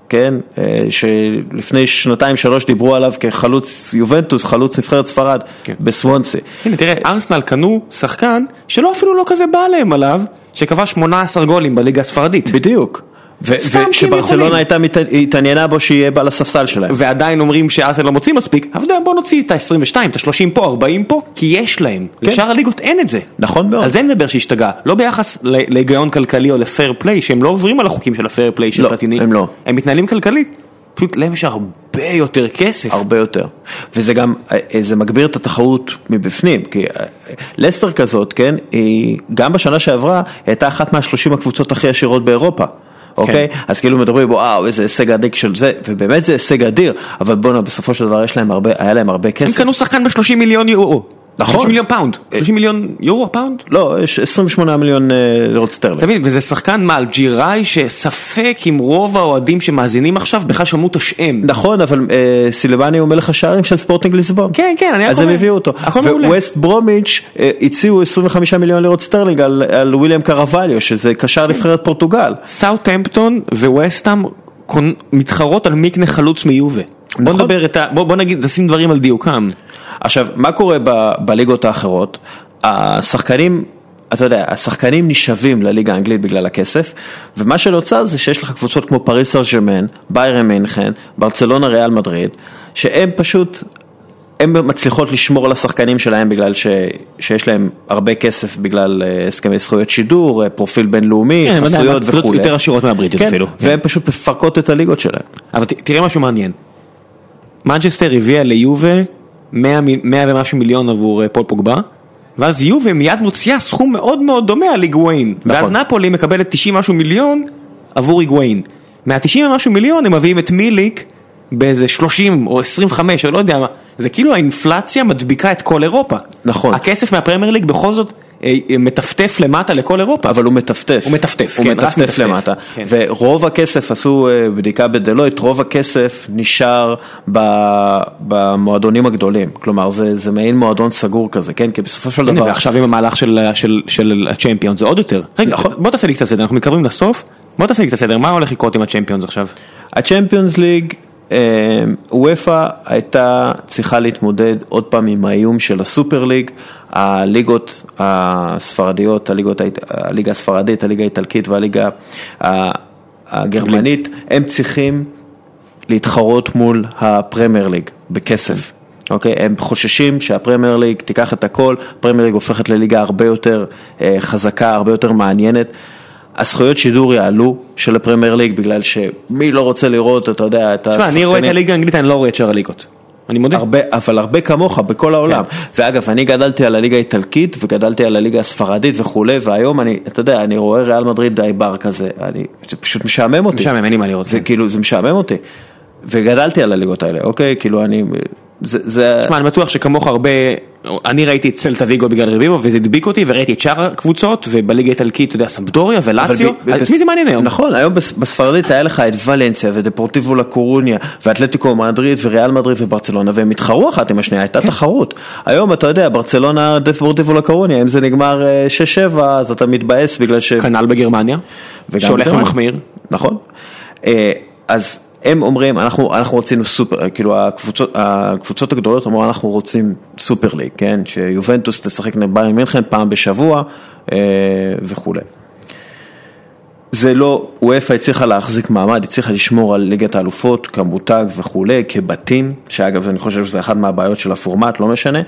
כן, אה, שלפני שנתיים שלוש דיברו עליו כחלוץ יובנטוס, חלוץ נבחרת ספרד, כן. בסוונסה. הנה תראה, ארסנל קנו שחקן שלא אפילו לא כזה בא להם עליו, שכבש 18 גולים בליגה הספרדית. בדיוק. ושברצלונה יכולים. הייתה התעניינה בו שיהיה בעל הספסל שלהם. ועדיין אומרים שארסנל לא מוציא מספיק, אבל בוא נוציא את ה-22, את ה-30 פה, 40 פה, כי יש להם. כן. לשאר הליגות אין את זה. נכון מאוד. על זה נדבר שהשתגע, לא ביחס להיגיון כלכלי או לפייר פליי, שהם לא עוברים על החוקים של הפייר פליי של לא, פלטיני. הם לא. הם מתנהלים כלכלית. פשוט להם יש הרבה יותר כסף. הרבה יותר. וזה גם, אה, זה מגביר את התחרות מבפנים, כי אה, לסטר כזאת, כן, היא גם בשנה שעברה הייתה אחת מהשלושים הקבוצות הכי עשירות באירופה. אוקיי? אז כאילו מדברים, וואו, איזה הישג אדיר של זה, ובאמת זה הישג אדיר, אבל בואנה, בסופו של דבר יש להם הרבה, היה להם הרבה הם כסף. קנו שחקן ב-30 מיליון יורו. נכון. 30 מיליון פאונד. 30 מיליון יורו פאונד? לא, יש 28 מיליון אה, לירות סטרלינג. אתה מבין, וזה שחקן מאלג'יראי שספק אם רוב האוהדים שמאזינים עכשיו בכלל שמעו את השם. נכון, אבל אה, סלימאני הוא מלך השערים של ספורטינג ליסבון. כן, כן, אני רק אז הם. הביאו אותו. וווסט ברומיץ' אה, הציעו 25 מיליון לירות סטרלינג על, וויליאם קרווליו, שזה קשר נבחרת פורטוגל. סאוטהמפטון וווסטהאם קונ- מתחרות על מי יקנה חלוץ מיובה. בוא נכון. נדבר את ה... בוא בוא נגיד, נשים דברים על דיוקם. עכשיו, מה קורה ב, בליגות האחרות? השחקנים, אתה יודע, השחקנים נשאבים לליגה האנגלית בגלל הכסף, ומה שנוצר זה שיש לך קבוצות כמו פריס סן ז'רמן, ביירן מינכן, ברצלונה ריאל מדריד, שהם פשוט, הן מצליחות לשמור על השחקנים שלהם בגלל ש, שיש להם הרבה כסף בגלל אה, הסכמי זכויות שידור, אה, פרופיל בינלאומי, כן, חסויות וכולי. יותר עשירות מהבריטיות כן, אפילו. והן פשוט מפרקות את הליגות שלהם. אבל ת- תראה משהו מעניין. מנצ'סטר הביאה ליובה 100 מ- 100 ומשהו מיליון עבור אה, פול פוגבה, ואז יובה מיד מוציאה סכום מאוד מאוד דומה על היגוואין. ואז נכון. נפולי מקבלת 90 משהו מיליון עבור היגואין. מה-90 ומשהו מיליון הם מביאים את מיליק באיזה 30 או 25 או לא יודע מה, זה כאילו האינפלציה מדביקה את כל אירופה. נכון. הכסף מהפרמייר ליג בכל זאת מטפטף למטה לכל אירופה. אבל הוא מטפטף. הוא מטפטף, הוא כן, רק מטפטף מטפטף. למטה. כן. ורוב הכסף, עשו אה, בדיקה בדלויט, רוב הכסף נשאר במועדונים הגדולים. כלומר, זה, זה מעין מועדון סגור כזה, כן? כי בסופו של דבר... ועכשיו עם המהלך של, של, של הצ'מפיון זה עוד יותר. רגע. בוא תעשה לי קצת סדר, אנחנו מתקרבים לסוף, בוא תעשה לי קצת סדר, מה הולך לקרות עם הצ'מפיונס עכשיו? הצ'מפיונס ליג, אה, וופא הייתה צריכה להתמודד עוד פעם עם האיום של הסופר ליג, הליגות הספרדיות, הליגות, הליגה הספרדית, הליגה האיטלקית והליגה הגרמנית, הם צריכים להתחרות מול הפרמייר ליג בכסף. אוקיי, הם חוששים שהפרמייר ליג תיקח את הכל, הפרמייר ליג הופכת לליגה הרבה יותר אה, חזקה, הרבה יותר מעניינת. הזכויות שידור יעלו של הפרמייר ליג בגלל שמי לא רוצה לראות, אתה יודע, את תשמע, אני רואה את הליגה האנגלית, אני לא רואה את שאר הליגות. אני מודה. הרבה, אבל הרבה כמוך בכל העולם. כן. ואגב, אני גדלתי על הליגה האיטלקית וגדלתי על הליגה הספרדית וכולי, והיום אני, אתה יודע, אני רואה ריאל מדריד די בר כזה, אני, זה פשוט משעמם אותי. משעמם, אין לי מה לראות. זה כאילו, זה משעמם אותי. וגדלתי על הליגות האלה, אוקיי? כאילו אני, זה, תשמע, אני בטוח שכמוך הרבה, אני ראיתי את סלטה ויגו בגלל רביבו וזה הדביק אותי וראיתי את שאר הקבוצות ובליגה האיטלקית, אתה יודע, סמפדוריה ולאציו, את בס- מי זה מעניין היום? נכון, היום בס- בספרדית היה לך את ולנסיה ודפורטיבו לקורוניה ואתלטיקו מדריד וריאל מדריד וברצלונה והם התחרו אחת עם השנייה, כן. הייתה תחרות. היום אתה יודע, ברצלונה דפורטיבו לקורוניה, אם זה נגמר אה, 6-7 אז אתה מתבאס בגלל ש... כנ"ל בגרמניה, שהולך. ומחמיר. נכון. אה, אז הם אומרים, אנחנו, אנחנו רצינו סופר, כאילו הקבוצות, הקבוצות הגדולות אמרו, אנחנו רוצים סופר ליג, כן? שיובנטוס תשחק נגד ביירן מינכן פעם בשבוע אה, וכולי. זה לא, וופא הצליחה להחזיק מעמד, הצליחה לשמור על ליגת האלופות כמותג וכולי, כבתים, שאגב אני חושב שזה אחת מהבעיות של הפורמט, לא משנה,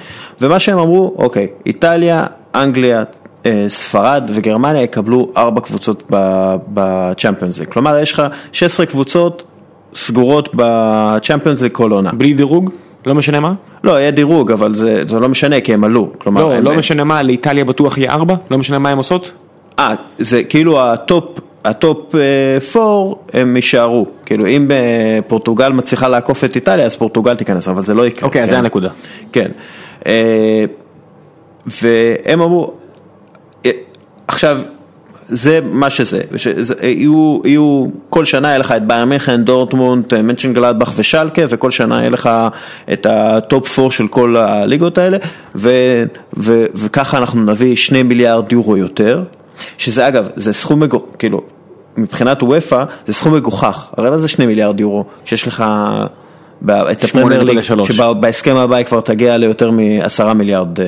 ומה שהם אמרו, אוקיי, איטליה, אנגליה, אה, ספרד וגרמניה יקבלו ארבע קבוצות בצ'מפיונס ליג, כלומר יש לך 16 קבוצות סגורות בצ'מפיונס ליג כל עונה. בלי דירוג? לא משנה מה? לא, יהיה דירוג, אבל זה, זה לא משנה כי הם עלו, כלומר, לא, הם, לא משנה מה, לאיטליה בטוח יהיה ארבע? לא משנה מה הם עושות? אה, זה כאילו הטופ, הטופ 4 הם יישארו, כאילו אם אה, פורטוגל מצליחה לעקוף את איטליה אז פורטוגל תיכנס, אבל זה לא יקרה. אוקיי, אז כן? זה הנקודה. כן. אה, והם אמרו, אה, עכשיו, זה מה שזה, שזה יהיו, יהיו, כל שנה יהיה לך את ביירן מינכן, דורטמונד, מנשנגלדבך ושלקה, וכל שנה יהיה לך את הטופ 4 של כל הליגות האלה, ו, ו, וככה אנחנו נביא שני מיליארד יורו יותר, שזה אגב, זה סכום מגוחך, כאילו, מבחינת וופא זה סכום מגוחך, הרי מה זה שני מיליארד יורו, שיש לך... את הפרמייר ליג, 8.3. שבהסכם הבא היא כבר תגיע ליותר מעשרה מיליארד אה,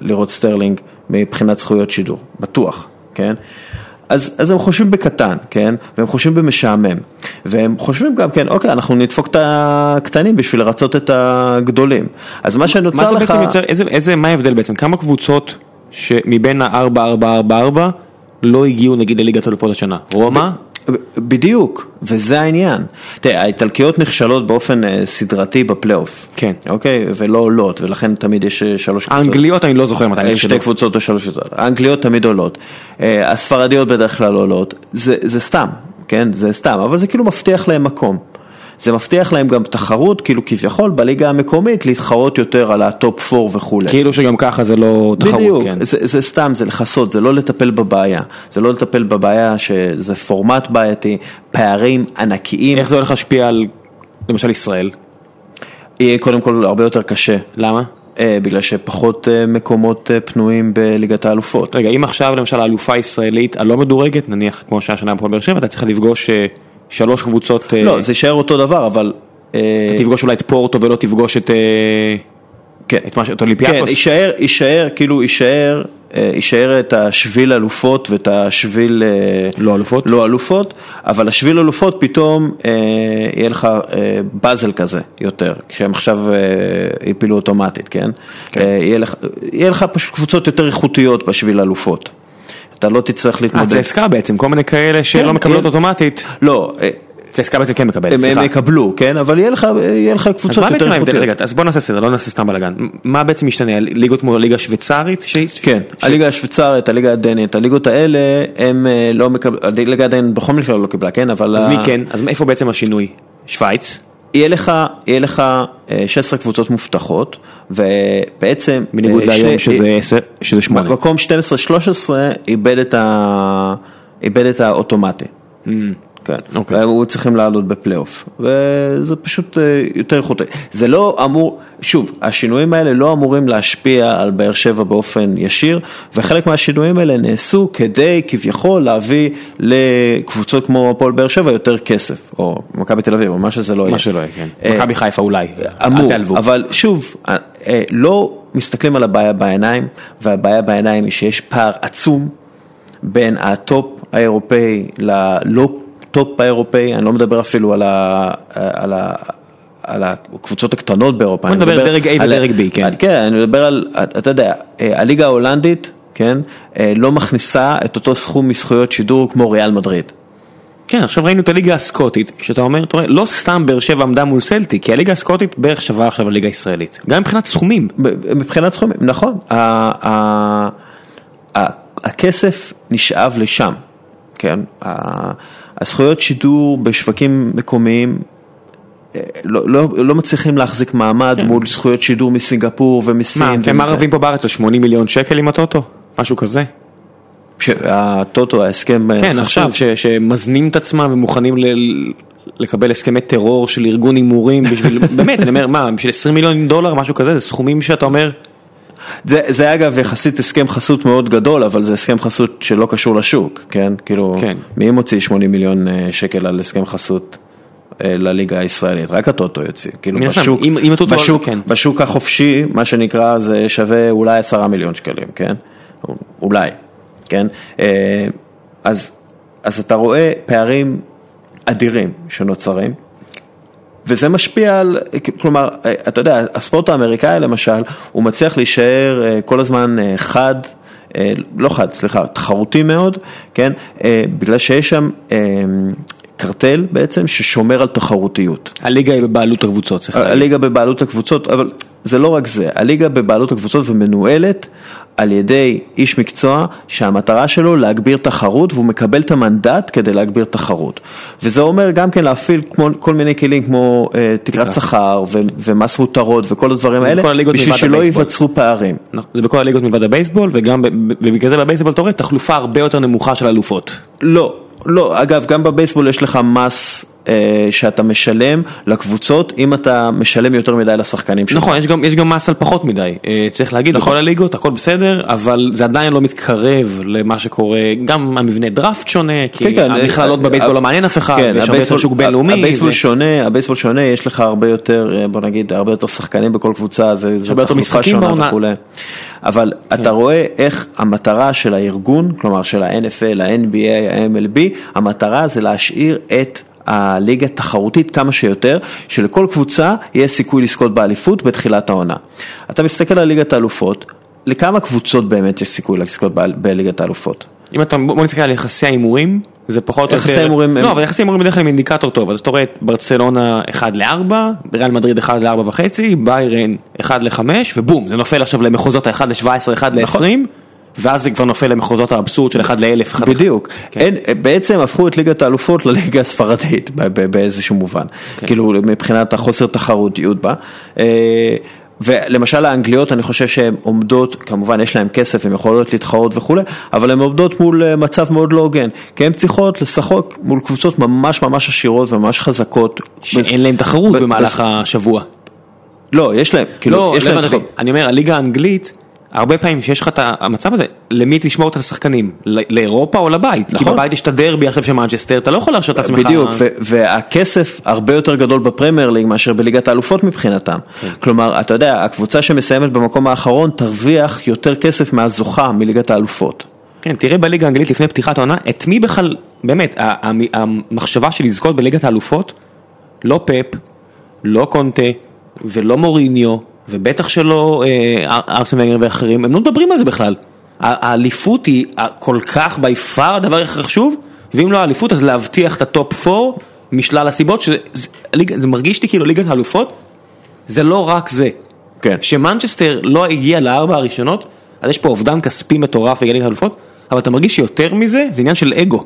לירות סטרלינג מבחינת זכויות שידור, בטוח, כן? אז, אז הם חושבים בקטן, כן? והם חושבים במשעמם. והם חושבים גם, כן, אוקיי, אנחנו נדפוק את הקטנים בשביל לרצות את הגדולים. אז מה מה שנוצר זה לך... בעצם יוצר, איזה, איזה, מה ההבדל בעצם? כמה קבוצות שמבין ה-4-4-4-4 לא הגיעו נגיד לליגת אלופות השנה? רומא? בדיוק, וזה העניין. תראה, האיטלקיות נכשלות באופן אה, סדרתי בפלייאוף. כן. אוקיי? ולא עולות, ולכן תמיד יש אה, שלוש קבוצות. האנגליות אני לא זוכר מתי אה, נכשלו. שתי קבוצות או שלוש קבוצות. האנגליות תמיד עולות. אה, הספרדיות בדרך כלל עולות. זה סתם, כן? זה סתם, אבל זה כאילו מבטיח להם מקום. זה מבטיח להם גם תחרות, כאילו כביכול בליגה המקומית להתחרות יותר על הטופ 4 וכולי. כאילו שגם ככה זה לא תחרות, בדיוק, כן. זה, זה סתם, זה לכסות, זה לא לטפל בבעיה. זה לא לטפל בבעיה שזה פורמט בעייתי, פערים ענקיים. איך זה הולך להשפיע על, למשל ישראל? יהיה קודם כל הרבה יותר קשה. למה? אה, בגלל שפחות אה, מקומות אה, פנויים בליגת האלופות. רגע, אם עכשיו למשל האלופה הישראלית הלא מדורגת, נניח כמו שהשנה הפועל באר שבע, אתה צריך לפגוש אה, שלוש קבוצות, אה, לא, זה יישאר אותו דבר, אבל... אה, תפגוש אולי את פורטו ולא תפגוש את, אה, כן. את את כן, אולימפיאקוס. יישאר, יישאר, כאילו יישאר, יישאר את השביל אלופות ואת השביל לא אלופות? לא אלופות, אבל השביל אלופות פתאום אה, יהיה לך אה, באזל כזה יותר, כשהם עכשיו אה, הפילו אוטומטית, כן? כן. אה, יהיה, לך, יהיה לך פשוט קבוצות יותר איכותיות בשביל אלופות. אתה לא תצטרך אה, להתמודד. זה עסקה בעצם, כל מיני כאלה שלא כן, מקבלות. אוטומטית. לא, אה, צסקה בעצם כן מקבלת, סליחה. הם יקבלו, כן? אבל יהיה לך, קבוצות יותר? איכותיות. רגע, אז בוא נעשה סדר, לא נעשה סתם בלאגן. מה בעצם משתנה? ליגות כמו הליגה השוויצרית? כן, הליגה השוויצרית, הליגה הדנית, הליגות האלה, הם אה, לא מקבלים, הליגה הדנית בכל מקרה לא קיבלה, כן? אבל... אז מי כן? אז איפה בעצם השינוי? שווייץ? יהיה לך, יהיה לך אה, 16 קבוצות מובטחות, ובעצם... בניגוד אה, להיום שזה עשר- שזה שמונה. מקום 12-13 איבד את ה... איבד את האוטומטי. כן, אוקיי. והיו צריכים לעלות בפלייאוף, וזה פשוט אה, יותר איכותי. זה לא אמור, שוב, השינויים האלה לא אמורים להשפיע על באר שבע באופן ישיר, וחלק מהשינויים האלה נעשו כדי כביכול להביא לקבוצות כמו הפועל באר שבע יותר כסף, או מכבי תל אביב, או מה שזה לא יהיה. מה שלא יהיה, כן. אה, מכבי חיפה אולי. אמור, אל תעלבו. אבל שוב, אה, לא מסתכלים על הבעיה בעיניים, והבעיה בעיניי היא שיש פער עצום בין הטופ האירופאי ללא טופ האירופאי, אני לא מדבר אפילו על, ה, על, ה, על הקבוצות הקטנות באירופה. בוא נדבר מדבר דרג A על- ודרג B, כן. על- כן, אני מדבר על, אתה יודע, אה, הליגה ההולנדית, כן, אה, לא מכניסה את אותו סכום מזכויות שידור כמו ריאל מדריד. כן, עכשיו ראינו את הליגה הסקוטית, שאתה אומר, אתה רואה, לא סתם באר שבע עמדה מול סלטיק, כי הליגה הסקוטית בערך שווה עכשיו לליגה הישראלית. גם מבחינת סכומים. מבחינת סכומים, נכון, הכסף נשאב לשם, כן, הזכויות שידור בשווקים מקומיים אה, לא, לא, לא מצליחים להחזיק מעמד מול זכויות שידור מסינגפור ומסין. כן. מה, ומזה. הם רבים פה בארץ על 80 מיליון שקל עם הטוטו? משהו כזה? הטוטו, ההסכם, אה, כן, חשוב. עכשיו, ש- שמזנים את עצמם ומוכנים ל- לקבל הסכמי טרור של ארגון הימורים בשביל, [LAUGHS] באמת, אני אומר, מה, בשביל 20 מיליון דולר, משהו כזה, זה סכומים שאתה אומר, זה, זה אגב יחסית הסכם חסות מאוד גדול, אבל זה הסכם חסות שלא קשור לשוק, כן? כאילו, כן. מי מוציא 80 מיליון אה, שקל על הסכם חסות אה, לליגה הישראלית? רק הטוטו יוציא. כאילו בשוק, אם- אם הטוטו- בשוק, כן. בשוק החופשי, מה שנקרא, זה שווה אולי 10 מיליון שקלים, כן? אולי, כן? אה, אז, אז אתה רואה פערים אדירים שנוצרים. וזה משפיע על, כלומר, אתה יודע, הספורט האמריקאי למשל, הוא מצליח להישאר אה, כל הזמן אה, חד, אה, לא חד, סליחה, תחרותי מאוד, כן, אה, בגלל שיש שם אה, קרטל בעצם ששומר על תחרותיות. הליגה היא בבעלות הקבוצות, צריך להגיד. הליגה בבעלות הקבוצות, אבל זה לא רק זה, הליגה בבעלות הקבוצות ומנוהלת על ידי איש מקצוע שהמטרה שלו להגביר תחרות והוא מקבל את המנדט כדי להגביר תחרות. וזה אומר גם כן להפעיל כמו, כל מיני כלים כמו אה, תקרת שכר ו- ומס מותרות וכל הדברים האלה, בשביל שלא הבייסבול. ייווצרו פערים. נכון, זה בכל הליגות מלבד הבייסבול, וגם, ובגלל זה בבייסבול אתה רואה תחלופה הרבה יותר נמוכה של אלופות. לא, לא, אגב, גם בבייסבול יש לך מס שאתה משלם לקבוצות אם אתה משלם יותר מדי לשחקנים שלך. נכון, יש גם, יש גם מס על פחות מדי, אה, צריך להגיד, נכון. בכל הליגות הכל בסדר, אבל זה עדיין לא מתקרב למה שקורה, גם המבנה דראפט שונה, כי כן, כן, המכללות אה, בבייסבול אה, לא מעניין אף אחד, כן, ויש הרבה יותר שוק בינלאומי. הבייסבול ו- שונה, הבייסבול שונה, יש לך הרבה יותר, אה, בוא נגיד, הרבה יותר שחקנים בכל קבוצה, זה הרבה יותר משחקים בעונה. כן. אבל אתה רואה איך המטרה של הארגון, כלומר של ה-NFL, ה-NBA, ה-MLB, המטרה זה להשאיר את הליגה תחרותית כמה שיותר, שלכל קבוצה יהיה סיכוי לזכות באליפות בתחילת העונה. אתה מסתכל על ליגת האלופות, לכמה קבוצות באמת יש סיכוי לזכות בליגת האלופות? אם אתה, בוא נסתכל על יחסי ההימורים, זה פחות או יותר, יחסי הימורים הם- לא, אבל יחסי הימורים בדרך כלל הם אינדיקטור טוב, אז אתה רואה את ברצלונה 1 ל-4, ריאל מדריד 1 ל-4 וחצי, ביירן 1 ל-5, ובום, זה נופל עכשיו למחוזות ה-1 ל-17, 1 נכון. ל-20, ואז זה כבר נופל למחוזות האבסורד של 1 ל-1000, 1 בדיוק, כן. אין, בעצם הפכו את ליגת האלופות לליגה הספרדית באיזשהו מובן, כן. כאילו מבחינת החוסר תחרותיות בה. אה, ולמשל האנגליות אני חושב שהן עומדות, כמובן יש להן כסף, הן יכולות להתחרות וכולי, אבל הן עומדות מול אה, מצב מאוד לא הוגן, כי הן צריכות לשחק מול קבוצות ממש ממש עשירות וממש חזקות. שאין להם תחרות במהלך השבוע. לא, יש להם, כאילו, לא, יש לא להם הבנתי אותי. אני אומר, הליגה האנגלית, הרבה פעמים שיש לך את המצב הזה, למי תשמור את השחקנים? ל- לאירופה או לבית? כי נכון. בבית יש את הדרבי עכשיו של מנצ'סטר, אתה לא יכול להרשות את עצמך. בדיוק, ו- והכסף הרבה יותר גדול בפרמייר ליג מאשר בליגת האלופות מבחינתם. כן. כלומר, אתה יודע, הקבוצה שמסיימת במקום האחרון תרוויח יותר כסף מהזוכה מליגת האלופות. כן, תראה בליגה האנגלית לפני פתיחת העונה, את מי בכלל, באמת, המחשבה של לזכות בליגת האלופות, לא פפ, לא קונטה ולא מוריניו, ובטח שלא אה, ארסן ונגר ואחרים, הם לא מדברים על זה בכלל. האליפות היא כל כך by far הדבר הכי חשוב, ואם לא האליפות אז להבטיח את הטופ 4 משלל הסיבות, שזה זה מרגיש לי כאילו ליגת האלופות, זה לא רק זה. כן. שמנצ'סטר לא הגיע לארבע הראשונות, אז יש פה אובדן כספי מטורף בגלל ליגת האלופות, אבל אתה מרגיש שיותר מזה, זה עניין של אגו.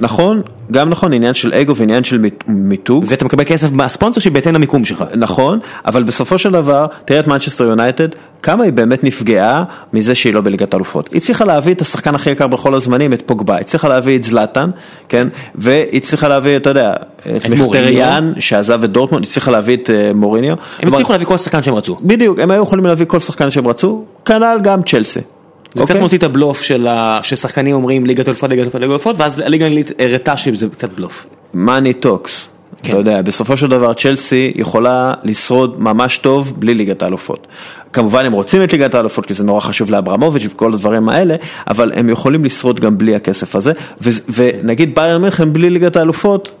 נכון, גם נכון, עניין של אגו ועניין של מיתוג. ואתה מקבל כסף מהספונסר שבהתאם למיקום שלך. נכון, אבל בסופו של דבר, תראה את מנצ'סטר יונייטד, כמה היא באמת נפגעה מזה שהיא לא בליגת האלופות. היא הצליחה להביא את השחקן הכי יקר בכל הזמנים, את פוגבה, הצליחה להביא את זלאטן, כן, והיא הצליחה להביא, אתה יודע, את מוריניו. מחטריאן שעזב את דורטמונד, הצליחה להביא את אה, מוריניו. הם הצליחו להביא כל שחקן שהם רצו. בדיוק, הם היו יכולים להביא כל שחקן שהם רצו, כנ"ל גם צ'לסי. זה קצת אוקיי? מוציא את הבלוף של ששחקנים אומרים ליגת אלופות, ליגת אלופות, ליגת אלופות, ואז הליגה האנגלית הראתה שזה קצת בלוף. money talks. כן. אתה יודע, בסופו של דבר צ'לסי יכולה לשרוד ממש טוב בלי ליגת האלופות. כמובן הם רוצים את ליגת האלופות כי זה נורא חשוב לאברמוביץ' וכל הדברים האלה, אבל הם יכולים לשרוד גם בלי הכסף הזה. ונגיד ביירן מינכן בלי ליגת האלופות,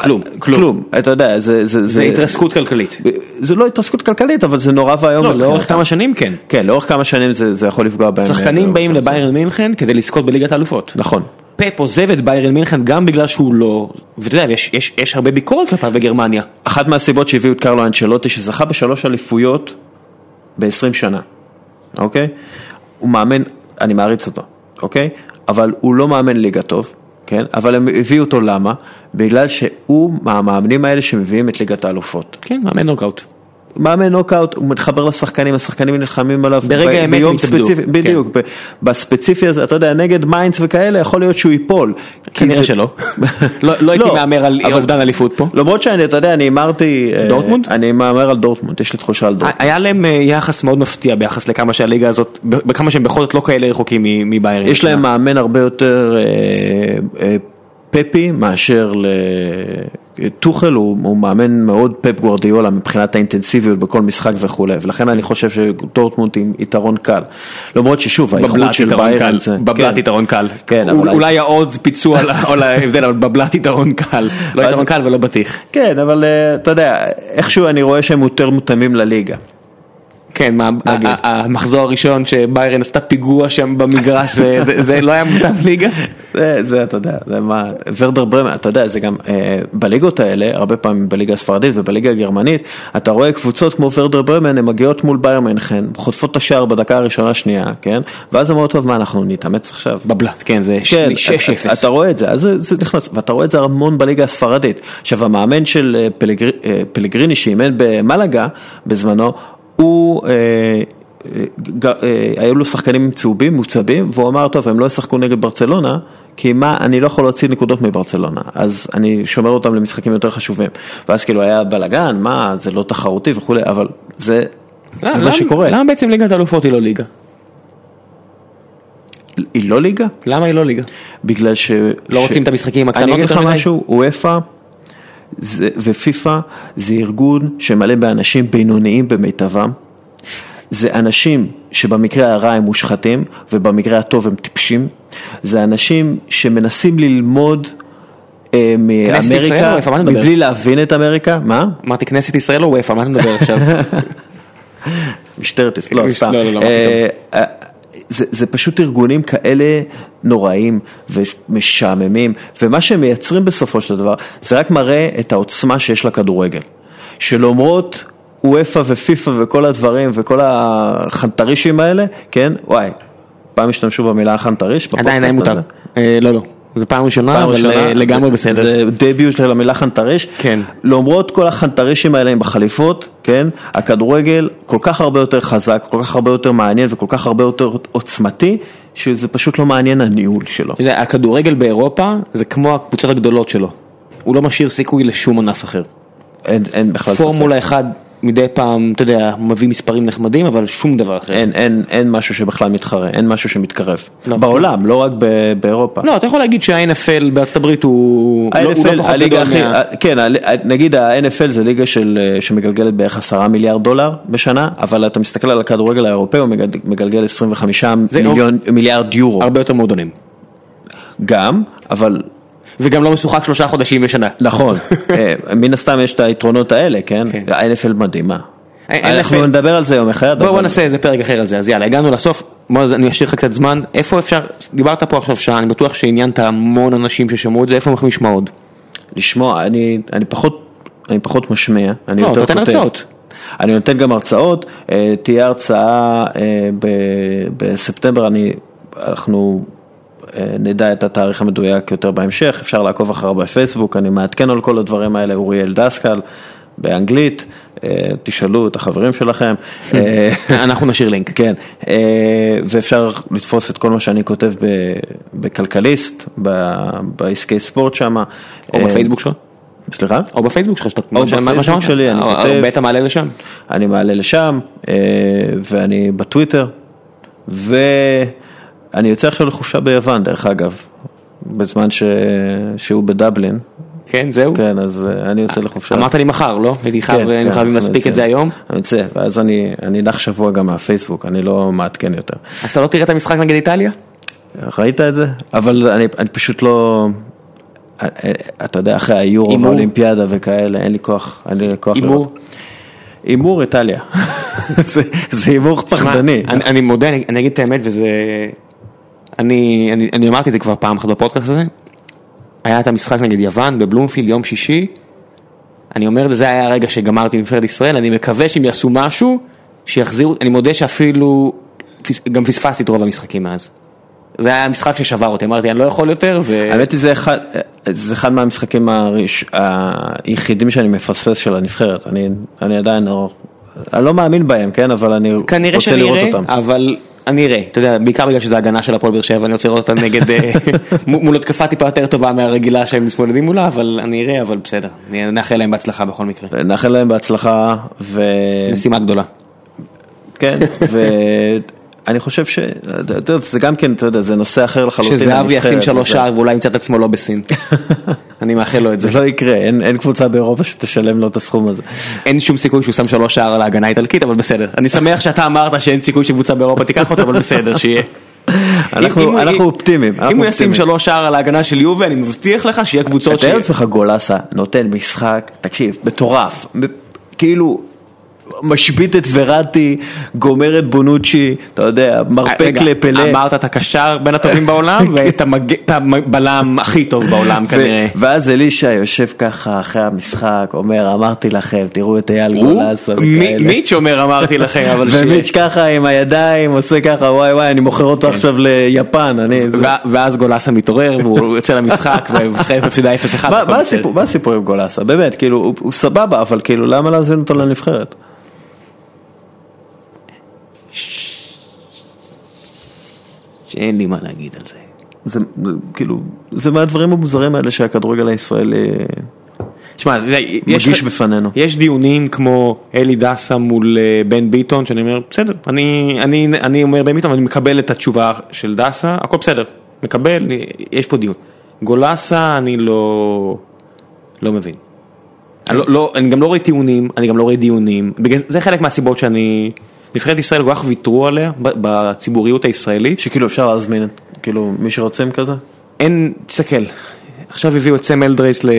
כלום, כלום. אתה יודע, זה... זה, זה התרסקות כלכלית. זה לא התרסקות כלכלית, אבל זה נורא ואיום. לא, לאורך. כמה שנים כן. כן, לאורך כמה שנים זה, זה יכול לפגוע בהם. שחקנים אה, באים הזה. לביירן מינכן כדי לזכות בליגת האלופות. נכון. פפ עוזב את ביירן מינכן גם בגלל שהוא לא, ואתה יודע, יש- יש יש הרבה ביקורת כלפיו בגרמניה. אחת מהסיבות שהביאו את קרלו אנצ'לוטי שזכה בשלוש אליפויות ב-20 שנה, אוקיי? הוא מאמן, אני מעריץ אותו, אוקיי? אבל הוא לא מאמן ליגה טוב, כן? אבל הם הביאו אותו למה? בגלל שהוא מהמאמנים האלה שמביאים את ליגת האלופות. כן, מאמן נוקאוט. מאמן נוקאוט, הוא מתחבר לשחקנים, השחקנים נלחמים עליו. ברגע האמת הם יתאבדו, כן. בדיוק, ב- בספציפי הזה, אתה יודע, נגד מיינץ וכאלה, יכול להיות שהוא ייפול. כנראה זה- שלא. [LAUGHS] לא לא הייתי מהמר על אובדן אליפות פה. למרות שאני, אתה יודע, אני הימרתי... אה, דורטמונד? אני מהמר על דורטמונד, יש לי תחושה על דורטמונד. היה להם אה, יחס מאוד מפתיע ביחס לכמה שהליגה הזאת, בכמה שהם בכל זאת לא כאלה רחוקים מ- מביירן. יש להם מאמן הרבה יותר אה, פפי מאשר לטוחל, הוא, הוא מאמן מאוד פפ גוורדיולה מבחינת האינטנסיביות בכל משחק וכולי, ולכן אני חושב שדורטמונד עם יתרון קל. למרות ששוב, האיכות של ביירן זה... בבלת כן. יתרון קל. כן, אבל- אולי העוד פיצוע [LAUGHS] על ההבדל, אבל בבלת יתרון קל. לא יתרון קל ולא בטיח. כן, אבל אה, אתה יודע, איכשהו אני רואה שהם יותר מותאמים לליגה. כן, המחזור הראשון שביירן עשתה פיגוע שם במגרש, זה- לא היה מותאם ליגה? זה, זה אתה יודע, זה מה, ורדר ברמן, אתה יודע, זה גם אה, בליגות האלה, הרבה פעמים בליגה הספרדית ובליגה הגרמנית, אתה רואה קבוצות כמו ורדר ברמן, הן מגיעות מול בייר מינכן, חוטפות את השער בדקה הראשונה שנייה, כן? ואז אמרו, טוב, מה, אנחנו נתאמץ עכשיו? בבלת, כן, זה כן, 6-0. אתה רואה את זה, אז זה, זה נכנס, ואתה רואה את זה המון בליגה הספרדית. עכשיו, המאמן של אה, אה, פלגריני שאימן במלגה בזמנו, הוא, אה, אה, היו לו שחקנים צהובים, מוצבים, והוא אמר, טוב, הם לא ישחקו נגד ברצלונה, כי מה, אני לא יכול להוציא נקודות מברצלונה, אז אני שומר אותם למשחקים יותר חשובים. ואז כאילו היה בלאגן, מה, זה לא תחרותי וכולי, אבל זה, זה למה- מה שקורה. למה בעצם ליגת האלופות היא לא ליגה? היא לא ליגה? למה היא לא ליגה? בגלל ש... לא רוצים את המשחקים הקטנות אני אגיד לך יותר מדי? משהו, וופא זה- ופיפא זה ארגון שמלא באנשים בינוניים במיטבם. זה אנשים שבמקרה הרע הם מושחתים ובמקרה הטוב הם טיפשים. זה אנשים שמנסים ללמוד אה, ישראל מאמריקה מדבר? מבלי להבין את אמריקה. מה? אמרתי כנסת ישראל או וופא, מה אתה מדבר עכשיו? [LAUGHS] משטרת ישראל, לא, סתם. זה, זה פשוט ארגונים כאלה נוראים ומשעממים, ומה שהם מייצרים בסופו של דבר, זה רק מראה את העוצמה שיש לכדורגל. שלמרות וופא ופיפא וכל הדברים וכל החנטרישים האלה, כן, וואי, פעם השתמשו במילה חנטריש עדיין היה מותר. אה, לא, לא. זו פעם ראשונה, פעם אבל ראשונה, אה, לגמרי זה- בסדר. זה דביוט של המילה חנטריש. כן. למרות כל החנטרישים האלה עם בחליפות, כן, הכדורגל כל כך הרבה יותר חזק, כל כך הרבה יותר מעניין וכל כך הרבה יותר עוצמתי, שזה פשוט לא מעניין הניהול שלו. אתה יודע, הכדורגל באירופה זה כמו הקבוצות הגדולות שלו. הוא לא משאיר סיכוי לשום ענף אחר. אין, אין בכלל ספק. פורמולה 1 מדי פעם, אתה יודע, מביא מספרים נחמדים, אבל שום דבר אחר. אין, אין, אין משהו שבכלל מתחרה, אין משהו שמתקרב. לא. בעולם, לא רק ב- באירופה. לא, אתה יכול להגיד שה-NFL בארצות הברית הוא לא- הוא ה-NFL, לא פחות גדול הכי, מה... כן, נגיד ה-NFL זה ליגה של, שמגלגלת בערך עשרה מיליארד דולר בשנה, אבל אתה מסתכל על הכדורגל האירופאי, הוא מגלגל- מגלגל 25 זה מיליון, מיליארד יורו. הרבה יותר מועדונים. גם, אבל וגם לא משוחק שלושה חודשים בשנה. נכון, [LAUGHS] אה, מן הסתם יש את היתרונות האלה, כן? כן. ה-NFL מדהימה. ה- אנחנו נדבר על זה יום אחד. בוא בוא אבל- נעשה איזה פרק אחר על זה, אז יאללה, הגענו לסוף, בוא אני אשאיר לך קצת זמן, איפה אפשר, דיברת פה עכשיו שעה, אני בטוח שעניינת המון אנשים ששמעו את זה, איפה הם יכולים לשמוע עוד? לשמוע, אני, אני פחות, אני פחות משמיע, אני לא, יותר אתה נותן כותב. הרצאות. אני נותן גם הרצאות, אה, תהיה הרצאה אה, ב- בספטמבר, אני, אנחנו אה, נדע את התאריך המדויק יותר בהמשך, אפשר לעקוב אחריו בפייסבוק, אני מעדכן על כל הדברים האלה, אוריאל דסקל, באנגלית, אה, תשאלו את החברים שלכם. אה, [LAUGHS] אנחנו נשאיר לינק. כן, אה, ואפשר לתפוס את כל מה שאני כותב בכלכליסט, בעסקי ספורט שם. או בפייסבוק שלך. סליחה? או בפייסבוק שלך, שאתה... או. בפייסבוק שלי, אני כותב. אתה מעלה לשם. אני מעלה לשם, ואני בטוויטר, ואני יוצא עכשיו לחופשה ביוון, דרך אגב, בזמן ש... שהוא בדבלין, כן, זהו. כן, אז אה, אני יוצא לחופשה. אמרת לי מחר, לא? הייתי חייב, כן, היינו כן, חייבים אני להספיק. את זה היום. אני יוצא, ואז אני אני נח שבוע גם מהפייסבוק, אני לא מעדכן יותר. אז אתה לא תראה את המשחק נגד איטליה? ראית את זה? אבל אני, אני פשוט לא... אה, אה, אתה יודע, אחרי היורו? והאולימפיאדה וכאלה, אין לי כוח, אין לי כוח הימור? הימור איטליה. [LAUGHS] זה- זה הימור פחדני. אני, אני מודה, אני, אני אגיד את האמת וזה... אני, אני, אני אמרתי את זה כבר פעם אחת בפודקאסט הזה. היה את המשחק נגד יוון בבלומפילד יום שישי. אני אומר, זה היה הרגע שגמרתי עם נבחרת ישראל, אני מקווה שהם יעשו משהו, שיחזירו, אני מודה שאפילו, גם פספסתי את רוב המשחקים מאז. זה היה המשחק ששבר אותי, אמרתי, אני לא יכול יותר, ו... האמת היא זה אחד, זה אחד מהמשחקים הראש, היחידים שאני מפספס של הנבחרת, אני, אני עדיין לא, אני לא מאמין בהם, כן, אבל אני כנראה רוצה שאני לראות אראה, אותם. אבל אני אראה, אתה יודע, בעיקר בגלל שזה הגנה של הפועל באר שבע, אני רוצה לראות אותה נגד, אה, [LAUGHS] מול התקפה טיפה יותר טובה מהרגילה שהם מתמודדים מולה, אבל אני אראה, אבל בסדר, נאחל להם בהצלחה בכל מקרה, נאחל להם בהצלחה, ו... משימה גדולה. כן, ואני חושב ש... זה גם כן, אתה יודע, זה נושא אחר לחלוטין. שזהבי ישים שלוש. שער ואולי ימצא את עצמו לא בסין. [LAUGHS] אני מאחל לו את זה. זה לא יקרה, אין, אין קבוצה באירופה שתשלם לו את הסכום הזה. אין שום סיכוי שהוא שם שלוש שער על ההגנה האיטלקית, אבל בסדר. אני שמח שאתה אמרת שאין סיכוי שקבוצה באירופה תיקח אותו, אבל בסדר, שיהיה. [LAUGHS] אנחנו- אם- אם הוא- אנחנו אופטימיים, אם אנחנו הוא ישים. שלוש שער על ההגנה של יובה, אני מבטיח לך שיהיה קבוצות תאר לעצמך גולסה נותן משחק, תקשיב, מטורף, כאילו משבית את וראטי, גומר את בונוצ'י, אתה יודע, מרפק לפלה. אמרת את הקשר בין הטובים בעולם [LAUGHS] ואת הבלם הכי טוב בעולם כנראה. ואז אלישע יושב ככה אחרי המשחק, אומר, אמרתי לכם, תראו את אייל גולסה וכאלה. מיץ' אומר אמרתי לכם, אבל שיהיה. [LAUGHS] ומיץ' ככה עם הידיים, עושה ככה, וואי וואי, אני מוכר אותו עכשיו ליפן, אני... ואז גולסה מתעורר והוא [LAUGHS] יוצא למשחק והנבחרת מפסידה 0-1. מה-. הסיפור- עם גולסה? באמת, כאילו, הוא סבבה, אבל כאילו, למה להזמין אותו לנבחרת? שאין לי מה להגיד על זה. זה, זה כאילו, זה מהדברים המוזרים האלה שהכדורגל הישראלי שמע, זה- יש מגיש בפנינו. יש דיונים כמו אלי דסה מול אה, בן ביטון, שאני אומר, בסדר, אני, אני, אני אומר בן ביטון, אני מקבל את התשובה של דסה, הכל בסדר, מקבל, יש פה דיון. גולסה, אני לא, לא מבין. אני, לא, לא, אני גם לא רואה טיעונים, אני גם לא רואה דיונים, בגלל, זה חלק מהסיבות שאני, נבחרת ישראל כל כך ויתרו עליה בציבוריות הישראלית, שכאילו אפשר להזמין את, כאילו, מי שרוצים כזה? אין, תסתכל, עכשיו הביאו את סם אלדרייס ל...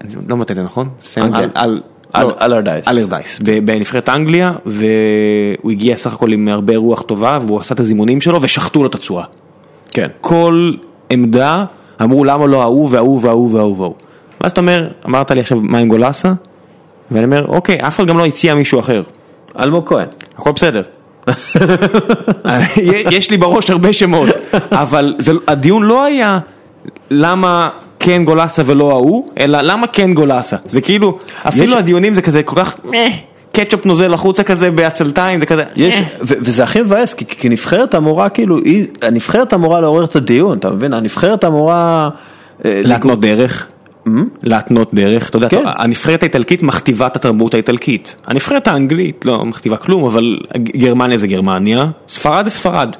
אני לא מבטא את זה נכון? סם. אל- לא, אלרדייס. אלרדייס, בנבחרת אנגליה, והוא הגיע סך הכל עם הרבה רוח טובה, והוא עשה את הזימונים שלו ושחטו לו את הצורה. כן. כל עמדה אמרו למה לא ההוא וההוא וההוא וההוא וההוא. ואז אתה אומר, אמרת לי עכשיו מה עם גולסה? ואני אומר, אוקיי, אף אחד גם לא הציע מישהו אחר. אלמוג כהן. הכל בסדר. [LAUGHS] [LAUGHS] יש לי בראש הרבה שמות, אבל זה, הדיון לא היה למה כן גולסה ולא ההוא, אלא למה כן גולסה. זה כאילו, אפילו יש- הדיונים זה כזה כל כך, קטשופ נוזל החוצה כזה בעצלתיים, זה כזה, יש. ו- וזה הכי מבאס, כי, כי נבחרת אמורה כאילו, היא, הנבחרת אמורה לעורר את הדיון, אתה מבין? הנבחרת אמורה... אה, להתנות דרך. להתנות דרך, אתה יודע, כן. הנבחרת האיטלקית מכתיבה את התרבות האיטלקית. הנבחרת האנגלית לא מכתיבה כלום, אבל גרמניה זה גרמניה, ספרד זה ספרד.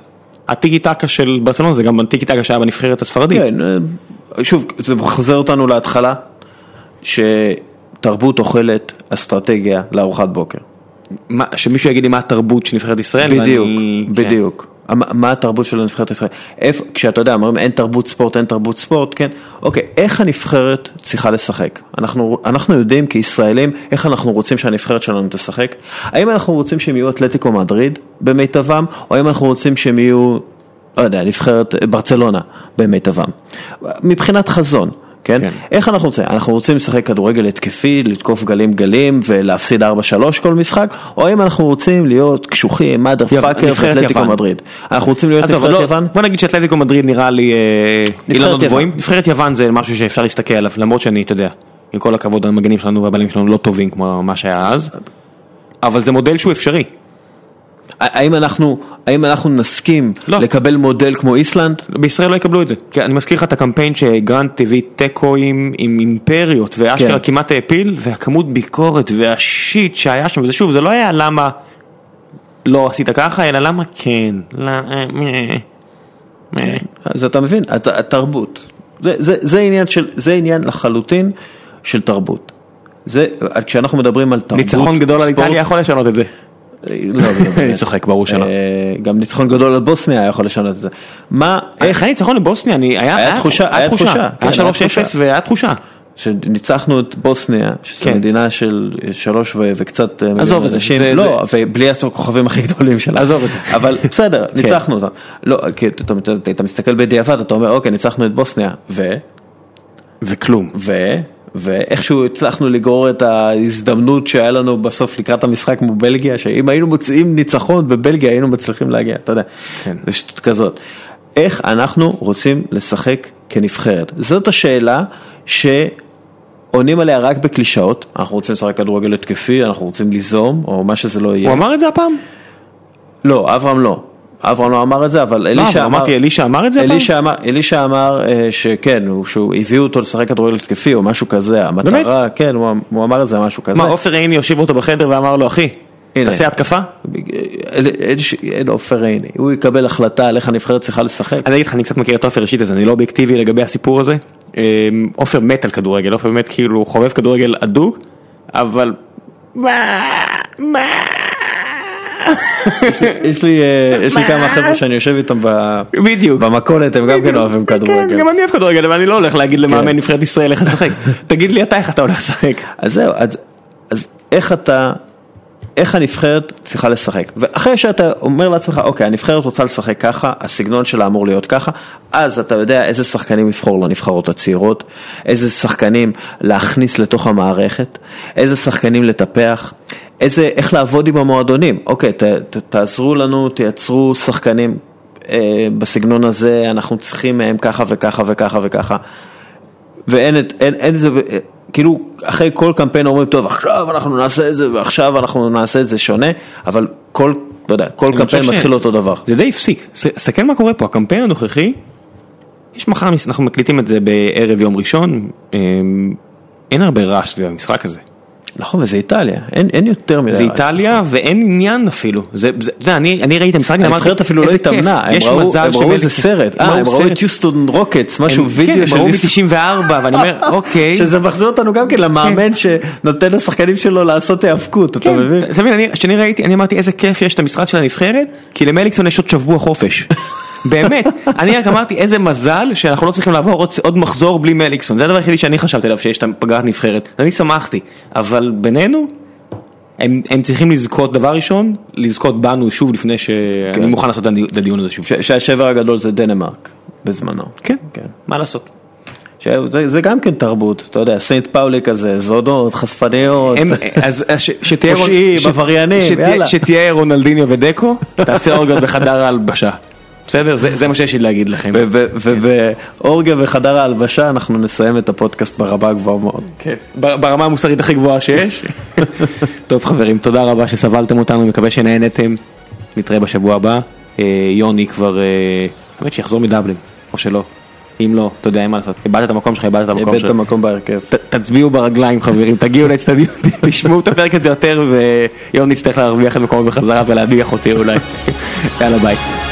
הטיקי טקה של ברצלונה זה גם הטיקי טקה שהיה בנבחרת הספרדית. כן, אה, שוב, זה מחזיר אותנו להתחלה, שתרבות אוכלת אסטרטגיה לארוחת בוקר. מה- שמישהו יגיד לי מה התרבות של נבחרת ישראל. בדיוק, ואני- כן. בדיוק. מה- מה התרבות של הנבחרת הישראלית? איפה, כשאתה יודע, אומרים אין תרבות ספורט, אין תרבות ספורט, כן? אוקיי, איך הנבחרת צריכה לשחק? אנחנו, אנחנו יודעים כישראלים איך אנחנו רוצים שהנבחרת שלנו תשחק? האם אנחנו רוצים שהם יהיו אתלטיקו מדריד במיטבם, או האם אנחנו רוצים שהם יהיו, לא יודע, נבחרת ברצלונה במיטבם? מבחינת חזון. כן? כן. איך אנחנו רוצים? אנחנו רוצים לשחק כדורגל התקפי, לתקוף גלים גלים ולהפסיד 4-3 כל משחק, או אם אנחנו רוצים להיות קשוחים, מאדר פאקר ואתלטיקו יוון. מדריד. אנחנו רוצים להיות נבחרת לא, יוון? בוא נגיד שאתלטיקו מדריד נראה לי אה, אילנות יוון. גבוהים. נבחרת יוון זה משהו שאפשר להסתכל עליו, למרות שאני, אתה יודע, עם כל הכבוד המגנים שלנו והבעלים שלנו לא טובים כמו מה שהיה אז, אבל זה מודל שהוא אפשרי. האם אנחנו, האם אנחנו נסכים לא. לקבל מודל כמו איסלנד? בישראל לא יקבלו את זה. כי אני מזכיר לך את הקמפיין שגרנט הביא תיקו עם, אימפריות, ואשכרה כן. כמעט העפיל, והכמות ביקורת והשיט שהיה שם, וזה שוב, זה לא היה למה לא עשית ככה, אלא למה כן. אה, אה, אה. אז אתה מבין, הת- התרבות, זה, זה, זה, עניין של, זה עניין לחלוטין של תרבות. זה, כשאנחנו מדברים על תרבות, ניצחון גדול על איטליה יכול לשנות את זה. לא, לא, לא, [LAUGHS] אני צוחק, ברור שלא. אה, גם ניצחון גדול על בוסניה יכול לשנות את זה. מה, איך, אחרי ניצחון לבוסניה, אני- היה היה תחושה, היה תחושה, כן, היה היה 3-0 תחושה. והיה תחושה. שניצחנו את בוסניה, שזו כן. מדינה של שלוש ו- וקצת אה, עזוב את זה, אנשים, זה- לא, ובלי הכוכבים הכי גדולים שלה, עזוב את זה. אבל [LAUGHS] בסדר, ניצחנו אותם, לא, כי אתה, אתה, אתה מסתכל בדיעבד, אתה אומר, אוקיי, ניצחנו את בוסניה, ו, וכלום. ו, ואיכשהו הצלחנו לגרור את ההזדמנות שהיה לנו בסוף לקראת המשחק כמו בלגיה, שאם היינו מוצאים ניצחון בבלגיה היינו מצליחים להגיע, אתה יודע, כן. זה שטות כזאת. איך אנחנו רוצים לשחק כנבחרת? זאת השאלה שעונים עליה רק בקלישאות, אנחנו רוצים לשחק כדורגל התקפי, אנחנו רוצים ליזום, או מה שזה לא יהיה. הוא אמר את זה הפעם? לא, אברהם לא. אברהם לא אמר את זה, אבל אלישע אמר... אמרתי, אלישע אמר את זה? אלישע אמר, אה, שכן, הוא- שהוא הביאו אותו לשחק כדורגל התקפי או משהו כזה, המטרה, כן, הוא, הוא אמר את זה משהו כזה. מה, עופר עיני יושיב אותו בחדר ואמר לו, אחי, הנה. תעשה התקפה? אין- ש- אין עופר עיני, הוא יקבל החלטה על איך הנבחרת צריכה לשחק. אני אגיד לך, אני קצת מכיר את עופר אישית, אז אני לא אובייקטיבי לגבי הסיפור הזה. אמ, עופר מת על כדורגל, עופר באמת כאילו חובב כדורגל אדוק, אבל... מה? מה? יש לי אה, יש לי כמה חבר'ה שאני יושב איתם בדיוק. במכולת, הם גם כן אוהבים כן, כדורגל. גם אני אוהב כדורגל, אבל אני לא הולך להגיד למאמן כן. נבחרת ישראל איך לשחק. תגיד לי אתה איך אתה הולך לשחק. אז זהו, אז איך אתה, איך הנבחרת צריכה לשחק? ואחרי שאתה אומר לעצמך, אוקיי, הנבחרת רוצה לשחק ככה, הסגנון שלה אמור להיות ככה, אז אתה יודע איזה שחקנים לבחור לנבחרות הצעירות, איזה שחקנים להכניס לתוך המערכת, איזה שחקנים לטפח, איזה, איך לעבוד עם המועדונים. אוקיי, ת, ת, תעזרו לנו, תייצרו שחקנים אה, בסגנון הזה, אנחנו צריכים מהם ככה וככה וככה וככה. ואין את, אין, אין זה, כאילו אחרי כל קמפיין אומרים, טוב עכשיו אנחנו נעשה את זה ועכשיו אנחנו נעשה את זה שונה, אבל כל, לא יודע, כל קמפיין חושב ש- מתחיל אותו דבר. זה די הפסיק, תסתכל מה קורה פה, הקמפיין הנוכחי, יש מחר, אנחנו מקליטים את זה בערב יום ראשון, אמ, אין הרבה רעש סביב המשחק הזה. נכון, וזה איטליה, אין, אין יותר מדי. זה איטליה ואין עניין אפילו, זה, זה, אתה יודע, אני, אני ראיתי את המשחק, ואמרתי, הנבחרת אפילו לא התאמנה, הם יש ראו, הם ראו איזה. סרט, אה, הם ראו. את יוסטון רוקטס, משהו הם- וידאו כן, של הם ראו יוסטון. מ-94 ואני אומר, [LAUGHS] אוקיי. שזה מחזיר אותנו גם כן למאמן שנותן לשחקנים שלו לעשות היאבקות, אתה כן, מבין? אתה מבין, אני- כשאני ראיתי, אני אמרתי איזה כיף יש את המשחק של הנבחרת, כי למליקסון יש עוד שבוע חופש. [LAUGHS] באמת, אני רק אמרתי איזה מזל שאנחנו לא צריכים לעבור עוד, עוד מחזור בלי מליקסון, זה הדבר היחידי שאני חשבתי עליו שיש את הפגרת נבחרת, אני שמחתי, אבל בינינו, הם, הם צריכים לזכות דבר ראשון, לזכות בנו שוב לפני שאני כן. מוכן לעשות את הדיון- הזה שוב. שהשבר הגדול זה דנמרק, בזמנו. כן, כן. מה לעשות. זה גם כן תרבות, אתה יודע, סנט פאולי כזה, זונות, חשפניות. פושעים, עבריינים, יאללה. שתהיה רונלדיניו ודקו, תעשה אורגיות בחדר ההלבשה. בסדר? זה, זה מה שיש לי להגיד לכם. ובאורגיה בחדר ההלבשה אנחנו נסיים את הפודקאסט ברמה הגבוהה מאוד. כן. ברמה המוסרית הכי גבוהה שיש. [LAUGHS] טוב חברים, תודה רבה שסבלתם אותנו, מקווה שנהנתם. נתראה בשבוע הבא. אה, יוני כבר, אה, האמת שיחזור מדבלין, או שלא. אם לא, אתה יודע, אין מה לעשות. איבדת את המקום שלך, איבדת את המקום איבד את שלך. המקום בהרכב. תצביעו ברגליים חברים, [LAUGHS] תגיעו לאצטדיון, [LAUGHS] תשמעו את הפרק הזה יותר ויוני יצטרך להרוויח את מקומו בחזרה ולהדיח אותי אולי. יאללה ביי.